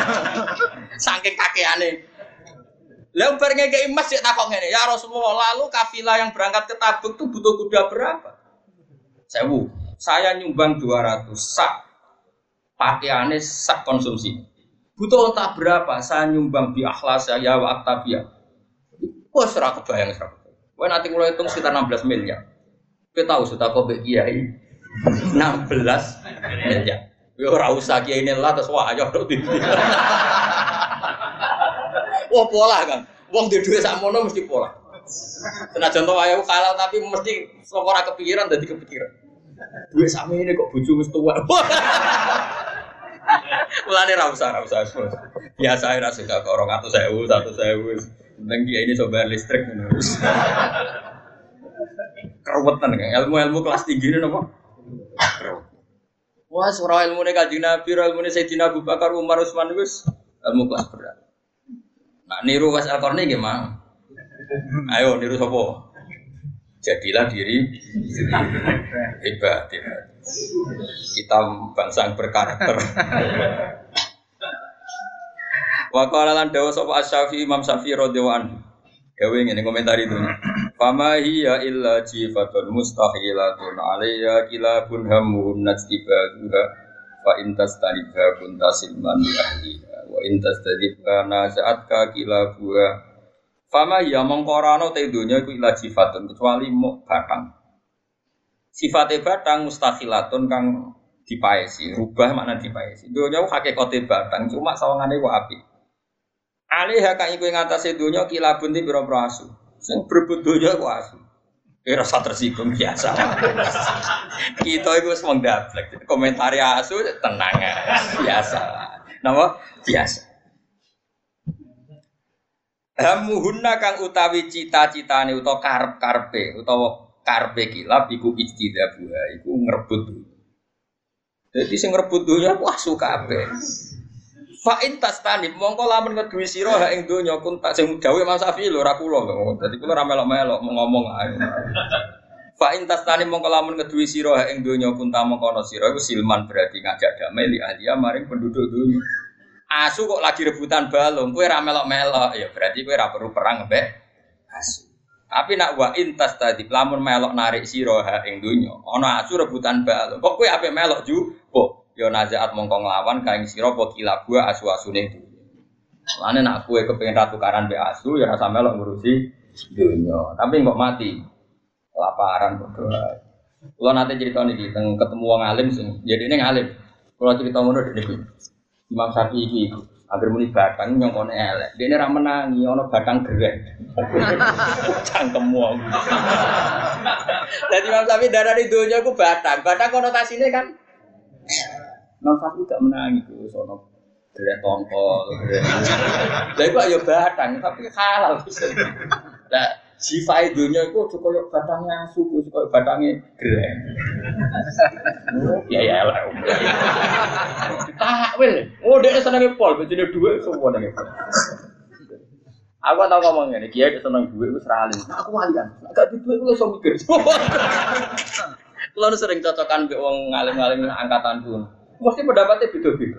saking kakeane. Lah bareng kayak emas ya takok ngene, ya Rasulullah lalu kafilah yang berangkat ke Tabuk tuh butuh kuda berapa? Sewu. Saya nyumbang 200 sak. Pakaiannya sak konsumsi. Butuh entah berapa? Saya nyumbang di akhlas saya wa aktabia wah serah kebayang serah wah nanti mulai hitung sekitar 16 miliar. Kita tahu sudah kau kiai. 16 miliar. Yo ora usah kiai ini lah terus wah ayo dok Wah pola kan. Wong di duit sakmono mesti pola. Senajan contoh ayo kalah tapi mesti sok ora kepikiran dadi kepikiran. Duit sami ini kok bojo wis tuwa. Mulane ra usah ra usah. Biasa ora suka kok 200.000, 100.000. Penting dia ini coba listrik ngono. Keruwetan kan ilmu-ilmu kelas tinggi ini nopo? Wah, surah ilmu ini kaji Nabi, ilmu ini Sayyidina Abu Bakar, Umar, Usman, wis ilmu kelas berat. Nah, niru was al gimana? Ayo niru sopo. Jadilah diri hebat. Kita bangsa yang berkarakter. Wa qala lan dawa sapa Asy-Syafi'i Imam Syafi'i radhiyallahu anhu. Dawe ngene komentar itu. Fama hiya illa jifatun mustahilatun alayya kilabun hamun najtibaha fa intas taniba kunta silman li ahliha wa intas tadibka nasa'atka kilabuha Fama ya mengkorano te dunya iku ila sifatun kecuali mau batang. Sifatnya batang mustahilatun kang dipaesi, rubah makna dipaesi. Dunya ku hakikate batang, cuma sawangane ku api. Alih kang iku ing atase dunya kilabun di pira-pira asu. Sing berebut dunya ku asu. Eh rasa tersinggung biasa. Kita itu semang daplek. Komentari asu tenang ya. Biasa. Nama biasa. Hamuhunna kang utawi cita-citane utawa karep-karepe utawa karepe kilap iku ijtidabuha iku ngrebut Jadi sing ngrebut dunya wah suka kabeh. Fa in tastani mongko lamun ngeduwi sira ha ing donya kun tak sing gawe Mas Safi lho ora kula lho. Dadi kula ora melok-melok ngomong ae. Fa in tastani mongko lamun ngeduwi sira ing donya kun ta mongko ana sira iku silman berarti ngajak damai li ahliya maring penduduk dunya. Asu kok lagi rebutan balung, kue ra melok-melok, ya berarti kue ra perlu perang mbek asu. Tapi nak wa intas tadi, lamun melok narik siroha ing dunya, ana asu rebutan balung. Kok kue ape melok ju? Kok ya nazaat mongko nglawan kaing sira apa gua asu-asune itu. Lane nak kue kepengin ratu karan mbek asu ya rasa melok ngurusi dunya. Tapi kok mati. Kelaparan berdoa. Kalau nanti cerita nih, ketemu wong alim sih, jadi ini ngalim. Kalau cerita ngono di Imam Syafi'i iki agar muni batang nyongkone elek. Dene ra menangi ana batang gerek. Cangkemmu. Dadi Imam Syafi'i darani donya ku batang. Batang konotasinya kan Imam Syafi'i gak menangi ku sono gerek tongkol. Lah iku ayo batang tapi halal. Lah sifat dunia itu tuh koyok batangnya suku, koyok batangnya gereng. Ya ya lah. Takwil. Oh dia seneng pol, betul dua semua seneng pol. Aku tau ngomong ini, dia seneng duit, gue seralim. Aku walian, agak di gue langsung mikir. Kalau sering cocokan be wong ngalim-ngalim angkatan pun, mesti pendapatnya beda-beda.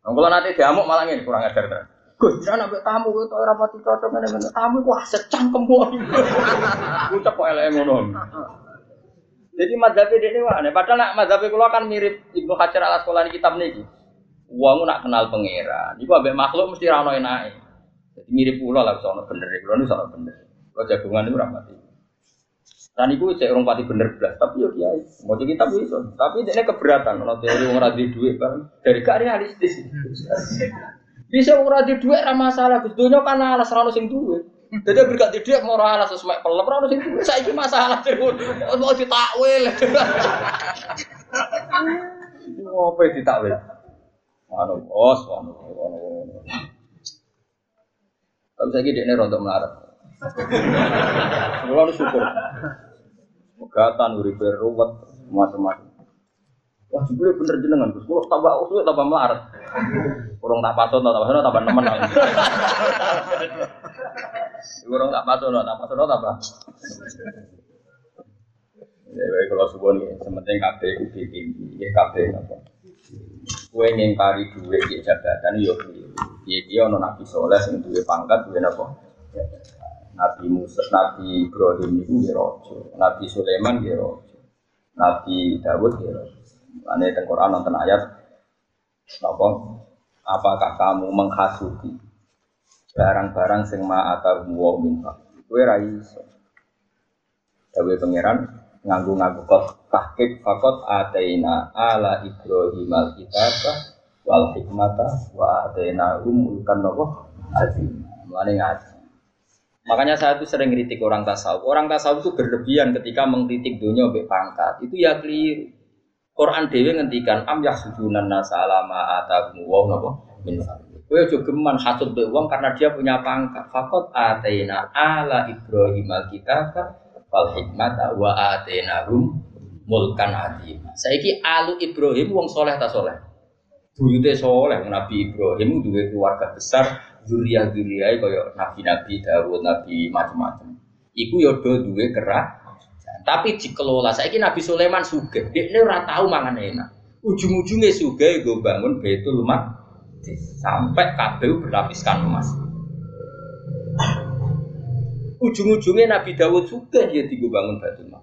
Kalau nanti diamuk malah ini kurang ajar kan. Gus, jangan ambil tamu itu orang mati cocok mana. Tamu wah secangkem buah. Ucap kok elek ngono. Jadi madzhab ini aneh. Padahal nak madzhab kula kan mirip Ibnu Hajar al Asqalani kitab niki. Wong nak kenal pangeran. Iku ambek makhluk mesti ra ono enake. Jadi mirip kula lah sono bener. Kula niku sono bener. Kula jagungan niku ra mati. Dan itu cek orang pati bener belas, tapi yo kiai, mau jadi kita bisa. Tapi ini keberatan, kalau teori orang di duit kan, dari gak realistis. Bisa ora di dhuwit ra masalah, Gus. Donya kan alas ra ono sing duwe. Dadi berkat dhuwit mau alas sesuai pelem ra ono sing duwe. Saiki masalah terus mau ditakwil. Ngopo ditakwil? Anu bos, anu anu. Tapi saya gini rontok melarat. Kalau syukur. Megatan, uripe ruwet, macam-macam. Wah, jebule bener jenengan, Gus. Kulo tambah usul tambah melarat. Kurang tak pasono, tambah pasono tambah nemen. Kurang tak pasono, tak pasono tambah. Ya, baik kalau subuh nih, sementing kabeh udah tinggi, ya kabeh apa. Kue ngingkari duit di jabatan, yo Iya, dia ono nabi soleh yang duwe pangkat, duwe apa? Nabi Musa, Nabi Ibrahim itu dia rojo, Nabi Sulaiman dia rojo, Nabi Dawud dia rojo. Ane teng Quran nonton ayat apa? Apakah kamu menghasuti barang-barang sing ma'ata wa min Kowe ra iso. Dawe pangeran nganggo-nganggo kok tahqiq fakot ataina ala Ibrahim al-kitab wal hikmata wa ataina umulkan nopo azim. Mulane ngaji. Makanya saya itu sering kritik orang tasawuf. Orang tasawuf itu berlebihan ketika mengkritik dunia obek pangkat. Itu ya keliru. Quran dewi ngendikan am yahsudunan nasa alama atakum wa napa min Kowe aja geman hasud be wong karena dia punya pangkat. Fakot atena ala Ibrahim alkitab wal hikmata wa rum mulkan azim. Saiki alu Ibrahim wong soleh ta soleh. Buyute soleh Nabi Ibrahim duwe keluarga besar, zuriya-zuriyah kaya nabi-nabi Dawud, nabi macam-macam. Iku yo do duwe kerak tapi dikelola. Saya ini Nabi Sulaiman suge. Dia ini tahu mangan enak. Ujung-ujungnya suge gue bangun betul mak sampai kabel berlapiskan emas. Ujung-ujungnya Nabi Dawud suge dia tiga bangun mak.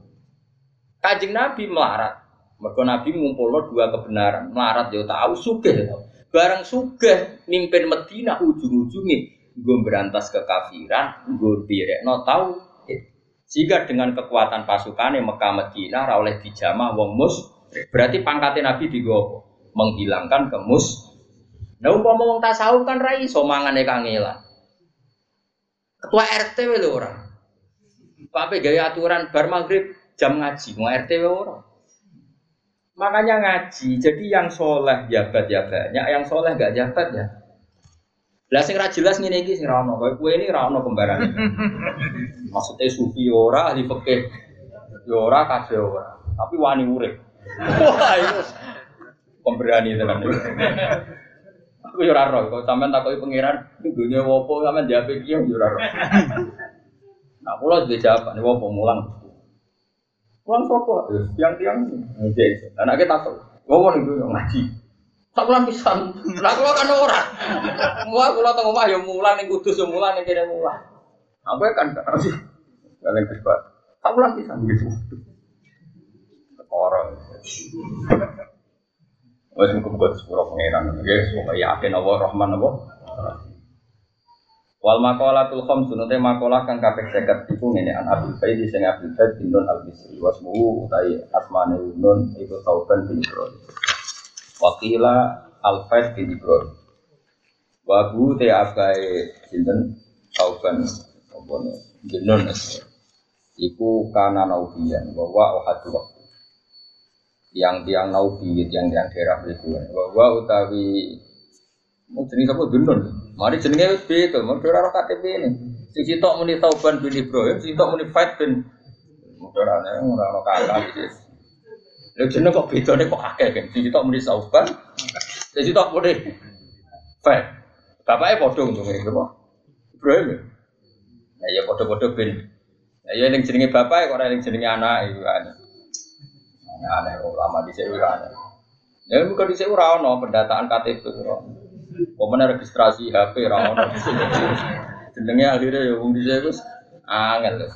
Kajing Nabi melarat. Mereka Nabi ngumpul dua kebenaran. Melarat dia tahu suge. Barang suge mimpin Medina ujung-ujungnya gue berantas kekafiran, gue direk no tahu sehingga dengan kekuatan pasukan yang Mekah Medina oleh dijamah wong mus berarti pangkatnya Nabi digopo menghilangkan kemus. Nah umpama wong tasawuf kan rai iso mangane kangelan. Ketua RT lho orang. Pape gaya aturan bar maghrib jam ngaji, mau RT orang. Makanya ngaji, jadi yang soleh jabat ya banyak, yang soleh gak jabat ya lah sing ra jelas ngene iki sing ra ono. Kowe ini ra ono kembaran. Maksudnya sufi ora, ahli fikih ya ora, kabeh ora. Tapi wani urip. Wah, itu pemberani tenan. Aku yo ora roh, kok sampean takoki pangeran, dunya wopo sampean jawab iki yo ora roh. Nah, kula sudah jawab, ini wopo mulang. Mulang sapa? Yang tiang. Oke, anaknya takut. Wopo nih ngaji. Tak pulang pisan. Lah kula kan ora. Mua kula teng omah ya mulan ning kudus ya mulan ning kene mulan. Apa kan gak sih? Kalian kesbat. Tak pulang pisan gitu. Orang. Wes muga-muga sepuro pangeran. Nggih, semoga yakin Allah Rahman apa. Wal makolatul khamsun te makolah kang kaping 50 iku ngene an Abdul Baid sing Abdul Baid bin Nun al-Bisri wasmu utai asmane Nun iku Tauban bin Ibrahim. Wakila Al-Faid bin Ibrahim. Wabu te abai sinten Tauban apa Nun iku kana naubiyan bahwa ohadu yang tiang naubi yang tiang daerah itu bahwa utawi mau jenis apa gendon Mari jenenge wis beda, mergo ora KTP ini. Sing sitok muni Tauban bin Ibrahim, sing sitok muni Faid bin ora ana ora ono kakak iki. Lha jeneng kok bedane kok akeh kan. Sing sitok muni Tauban, sing sitok muni Faid. Bapaknya padha untunge apa? Ibrahim. Ya ya padha-padha bin. Ya ya ning jenenge bapak kok ora ning jenenge anak iku aneh. Ulama di sini aneh. Ya bukan di sini ora ono pendataan KTP ora. Pemenang registrasi HP ra ono. Jenenge akhirnya ya wong dhisik wis angel.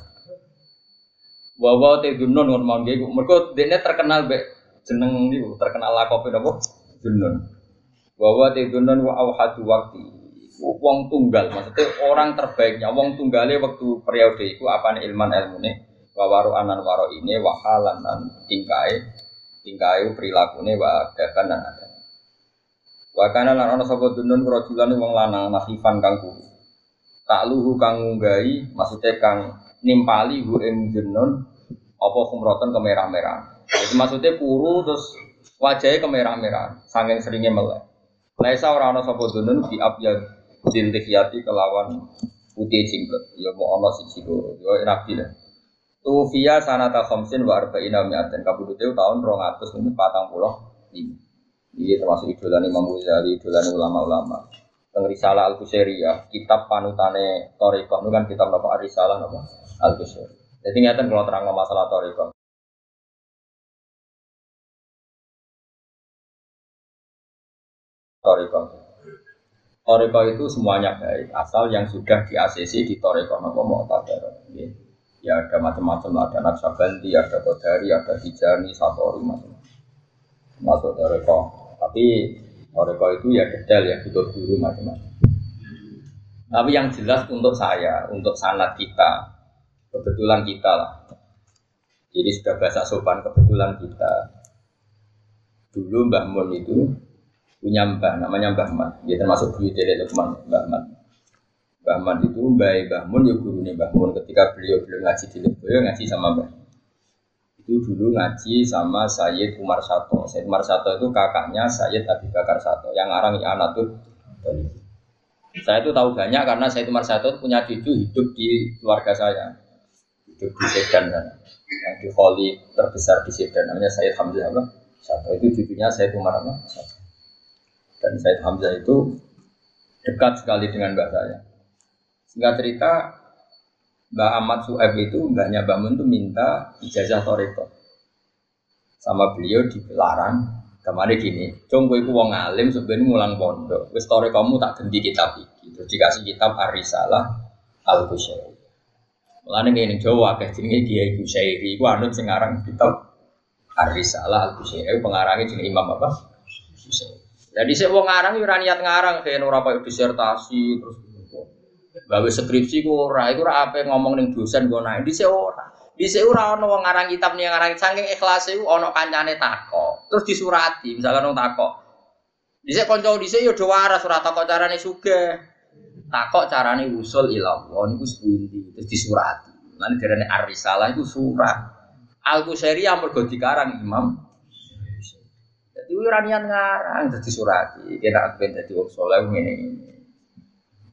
Wawa te dunun ngono mangke mergo dene terkenal be jeneng niku terkenal lakope napa? Dunun. Wawa te dunun wa awhadu waqti. Wong tunggal maksudnya orang terbaiknya wong tunggale waktu periode iku apane ilman ilmune wa waru anan waro ini wa halan dan tingkai tingkai perilakune wa dakan dan ada Wakana lan ana sapa dunun rajulan wong lanang nasifan kang kuru. Tak luhu kang ngunggahi maksudnya kang nimpali hu ing dunun apa kumroten kemerah-merah. Itu maksudnya kuru terus wajahnya kemerah-merah saking seringnya melek. Laisa ora ana sapa dunun di abyad dintikiyati kelawan putih cingket. Ya mau ana siji loro. Ya rabi lah. Tufia sanata khamsin wa arba'ina mi'atin kabudute tahun 245. Ini termasuk idolan Imam Ghazali, idolan ulama-ulama. Teng Risalah Al ya, kitab panutane Toriko, itu kan kitab apa Risalah apa Al Qusairi. Jadi ngeten kalau terang masalah Toriko. Toriko. Toriko itu semuanya baik, asal yang sudah di ACC di Toriko nopo mau Ya ada macam-macam, ada Naksabanti, ada Kodari, ada Tijani, Satori, macam-macam. Masuk Toriko. Tapi Toreko itu ya detail ya butuh guru macam-macam. Tapi yang jelas untuk saya, untuk sanat kita, kebetulan kita lah. Jadi sudah bahasa sopan kebetulan kita. Dulu Mbah Mun itu punya mbah, namanya Mbah Man. Dia termasuk buyut dari Lukman, Mbah Man. Mbah Man itu Mbah Mbah Mun ya gurunya Mbah Mun ketika beliau belum ngaji di Lukman, ngaji sama Mbah itu dulu ngaji sama Sayyid Umar Sato. Sayyid Umar Sato itu kakaknya Sayyid Abi Bakar Sato yang arang Anatul Saya itu tahu banyak karena Sayyid Umar Sato punya cucu hidup di keluarga saya. Hidup di Sedan sana. Yang di Kholi terbesar di Sedan namanya Sayyid Hamzah apa? Sato itu cucunya Sayyid Umar apa? Dan Sayyid Hamzah itu dekat sekali dengan mbak saya. Singkat cerita, Mbak Ahmad Sueb itu mbaknya Mbak Mun itu minta ijazah toreko sama beliau dilarang kemarin gini, cung gue wong alim sebenarnya ngulang pondok, wis kamu tak ganti kitab iki, terus dikasih kitab Arisalah Al Kusyairi. Mulane ngene Jawa akeh jenenge Kiai Kusyairi, iku anut sing aran kitab Arisalah Al Kusyairi, pengarangnya jenenge Imam apa? Kusyairi. Jadi saya wong ngarang yo ora niat ngarang, kayak ora disertasi terus Gawe skripsi ku ora, iku ora apa ngomong ning dosen go naik di ora. Di ora ono wong ngarang kitab ning ngarang saking ikhlas iku ono kancane takok. Terus disurati, misalkan wong takok. Dhisik kanca dhisik yo do waras ora takok carane sugih. Takok carane usul ilah Allah niku sepundi terus disurati. Lan derene ar-risalah iku surat. Al-Qusairi yang mergo dikarang Imam Jadi ora niat ngarang dadi surati. Kena ben dadi wong saleh ngene-ngene.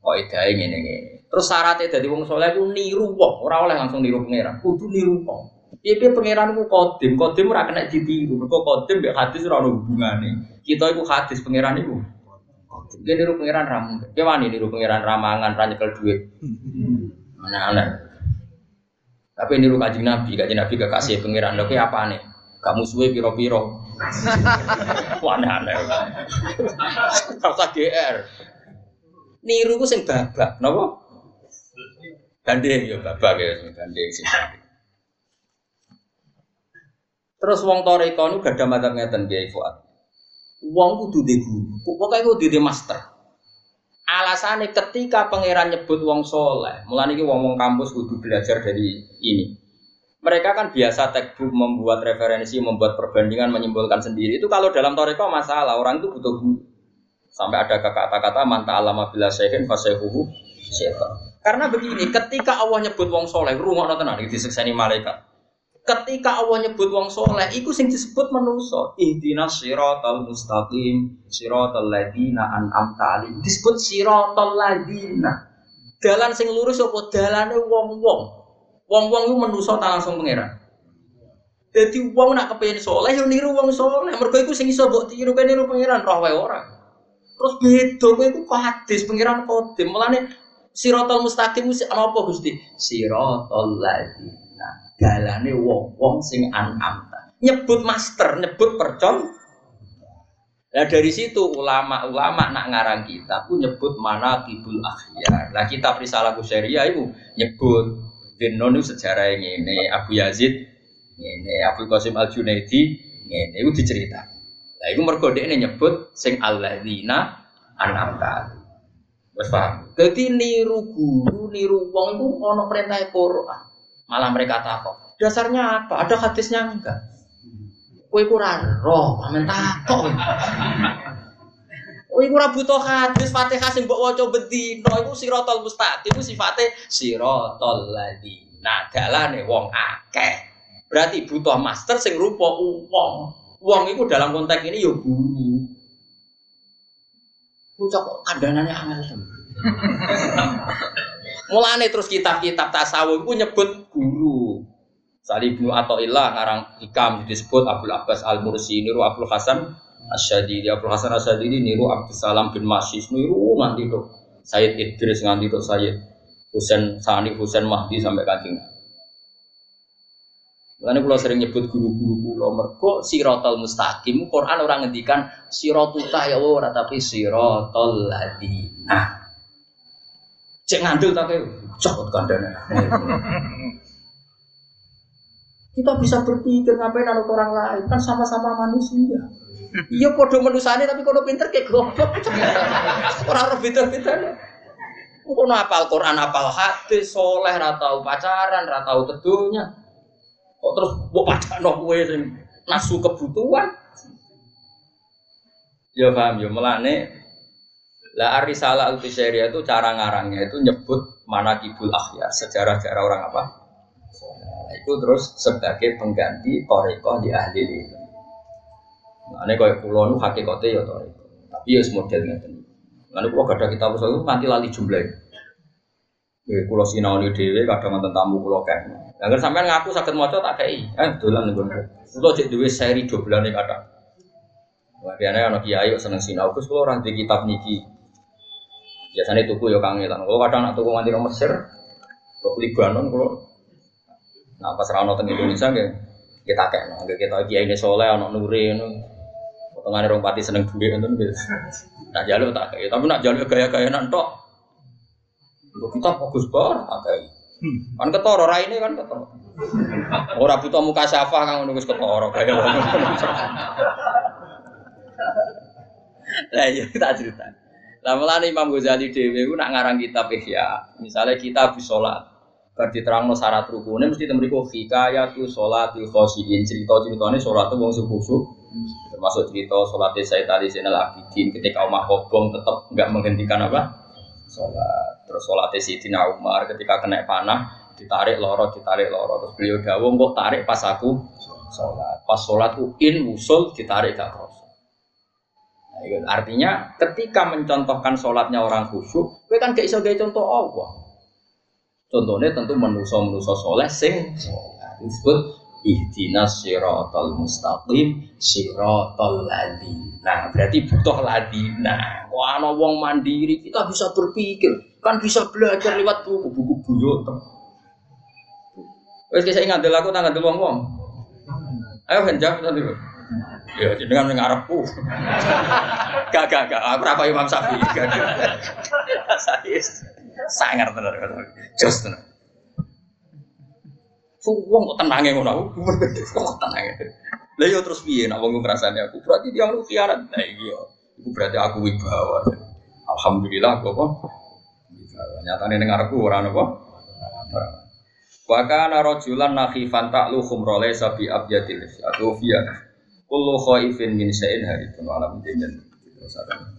Kok edae ngene ngene. Terus syaratnya dari wong soleh ku niru wong, ora oleh langsung niru pangeran. Kudu niru wong. Piye pangeran ku kodim, kodim ora kena ditiru. Mergo kodim mbek hadis ora ono hubungane. Kita iku hadis pangeran iku. Dia niru pangeran ramu. Dia wani niru pangeran ramangan ra nyekel dhuwit. Aneh-aneh. Tapi niru kajing Nabi, kajing Nabi gak kasih pangeran lho apa nih? Kamu suwe piro-piro. Wah aneh-aneh. Rasa GR niru ku sing babak, napa? Gandeng ya babak ya gandeng sing Terus wong toreko nu gak ada ngeten Kiai Fuad. Wong kudu di guru, pokoke kudu di master. Alasannya ketika pangeran nyebut wong soleh, mulai ini wong wong kampus kudu belajar dari ini. Mereka kan biasa textbook membuat referensi, membuat perbandingan, menyimpulkan sendiri. Itu kalau dalam toriko masalah, orang itu butuh guru. Sampai ada kata-kata manta alama bila syaihin fasehuhu syaitan. Karena begini, ketika Allah nyebut wong soleh, rumah tenan iki disekseni malaikat. Ketika Allah nyebut wong soleh, itu sing disebut manusia. Ihdinas siratal mustaqim, siratal ladina an'amta alaihim. Disebut siratal ladina. Dalan sing lurus apa dalane wong-wong. Wong-wong itu manusia tak langsung pangeran. Jadi wong nak kepengen soleh, yo niru wong soleh. Mergo iku sing iso mbok tiru kene niru pangeran roh wae ora. Terus beda kowe iku hadis pangeran kodim. Mulane siratal mustaqim ana apa Gusti? Siratal ladina dalane wong-wong sing an'amta. Nyebut master, nyebut percon. Nah dari situ ulama-ulama nak ngarang kita pun nyebut mana kibul akhyar. Nah kita risalah syariah itu nyebut Denon itu sejarah ini Abu Yazid ini Abu Qasim Al Junaidi ini itu dicerita. Nah itu mergo ini nyebut sing alladzina an'amta. Wes paham? Jadi niru guru, niru wong itu ono perintah Quran. Malah mereka takut. Dasarnya apa? Ada hadisnya enggak? Kue kurang roh, amen takut. Kue kurang butuh hadis Fatihah sing mbok waca bedino iku siratal mustaqim iku sifate siratal ladina. Dalane wong akeh. Berarti butuh master sing rupa wong. Wong itu dalam konteks ini ya guru. Bocah kok kandanane angel. Mulane terus kitab-kitab tasawuf itu nyebut guru. Sali Ibnu Athaillah ngarang hikam disebut Abdul Abbas Al Mursi niru Abdul Hasan Asyadili Abdul Hasan Asyadili niru Abdul Salam bin Masis niru nganti itu Sayyid Idris nganti itu Sayyid Husain Sani Husain Mahdi sampai kancing. Makanya kalau sering nyebut guru-guru pulau merko sirotol mustaqim Quran orang ngendikan sirotuka ya ora tapi sirotol ladina. Cek ngandel tapi cokot kandana. Kita bisa berpikir ngapain anak orang lain kan sama-sama manusia. Iya podo manusia tapi kono pinter kayak goblok. Orang orang pinter-pinter. Kono apal Quran, apal hadis, soleh, ratau pacaran, ratau teduhnya. Kok terus buat padano kowe sing nasu kebutuhan. Ya paham ya melane lah Arisala al itu cara ngarangnya itu nyebut mana kibul akhyar, sejarah-sejarah orang apa? Nah, itu terus sebagai pengganti toriko di ahli ini. Nah, ini kayak pulau nu hakikatnya ya toriko, tapi ya semodel ngeten. Lalu kalau ada kita usul itu nanti lali jumlahnya. Ya, pulau sinau dewi kadang nonton tamu pulau kan. Agar sampai ngaku sakit moco tak kayak, eh dolan nih gue. Pulau cek dewi seri nih kadang. Biasanya anak kiai seneng sinau, terus kalau orang di kitab niki Biasanya tuku ya kangelan. Kalau kadang nak tuku nganti Mesir, ke Libanon kalau nah pas rano teng Indonesia nggih kita kayak nggih kita kiai ini soleh anak nuri nu potongan orang pati seneng itu gitu. Nah jalur tak kayak tapi nak jalur gaya-gaya nantok. Untuk kita fokus banget kayak. Kan ketoro rai ini kan ketoro. Orang butuh muka syafa kan nunggu ketoro kayak. Nah iya tak cerita. Lah mulane Imam Ghazali dhewe ku nak ngarang kitab Ihya, misalnya kita habis salat, bar diterangno syarat rukune mesti temriku hikayatu sholatil khosyin, cerita-ceritane salat wong sing khusyuk. Termasuk cerita salatnya Sayyid Ali Zainal Abidin ketika Umar Kobong tetap enggak menghentikan apa? Salat. Terus salatnya Sayyidina Umar ketika kena panah ditarik loro ditarik loro. Terus beliau dawuh kok tarik pas aku sholat. Pas sholat in usul ditarik gak kroso Iya, artinya ketika mencontohkan sholatnya orang khusyuk, gue kan gak iso gaya contoh Allah. Contohnya tentu menuso-menuso soleh sing disebut ihdinas siratal mustaqim siratal Nah, berarti butuh ladina. Wah, ana wong mandiri, kita bisa berpikir, kan bisa belajar lewat buku-buku buyut. Wes saya ingat aku tanggal wong-wong. Ayo henjak tadi. Ya jenengan ning arepku. Gak gak gak aku ora Imam Syafi'i. Gak gak. Saya sangar tenan. Jos tenan. Wong kok tenange ngono aku. Kok tenange. Lah yo terus piye nek wong ngrasani aku? Berarti dia lu khianat. Nah iya. Iku berarti aku wibawa. Alhamdulillah kok apa? Nyatane ning arepku ora napa? Wa kana rajulan nakhifan ta'lu khumrole sabi abyadil atau fiya kullu khaifin min syai'in harifun alam dimen terus ada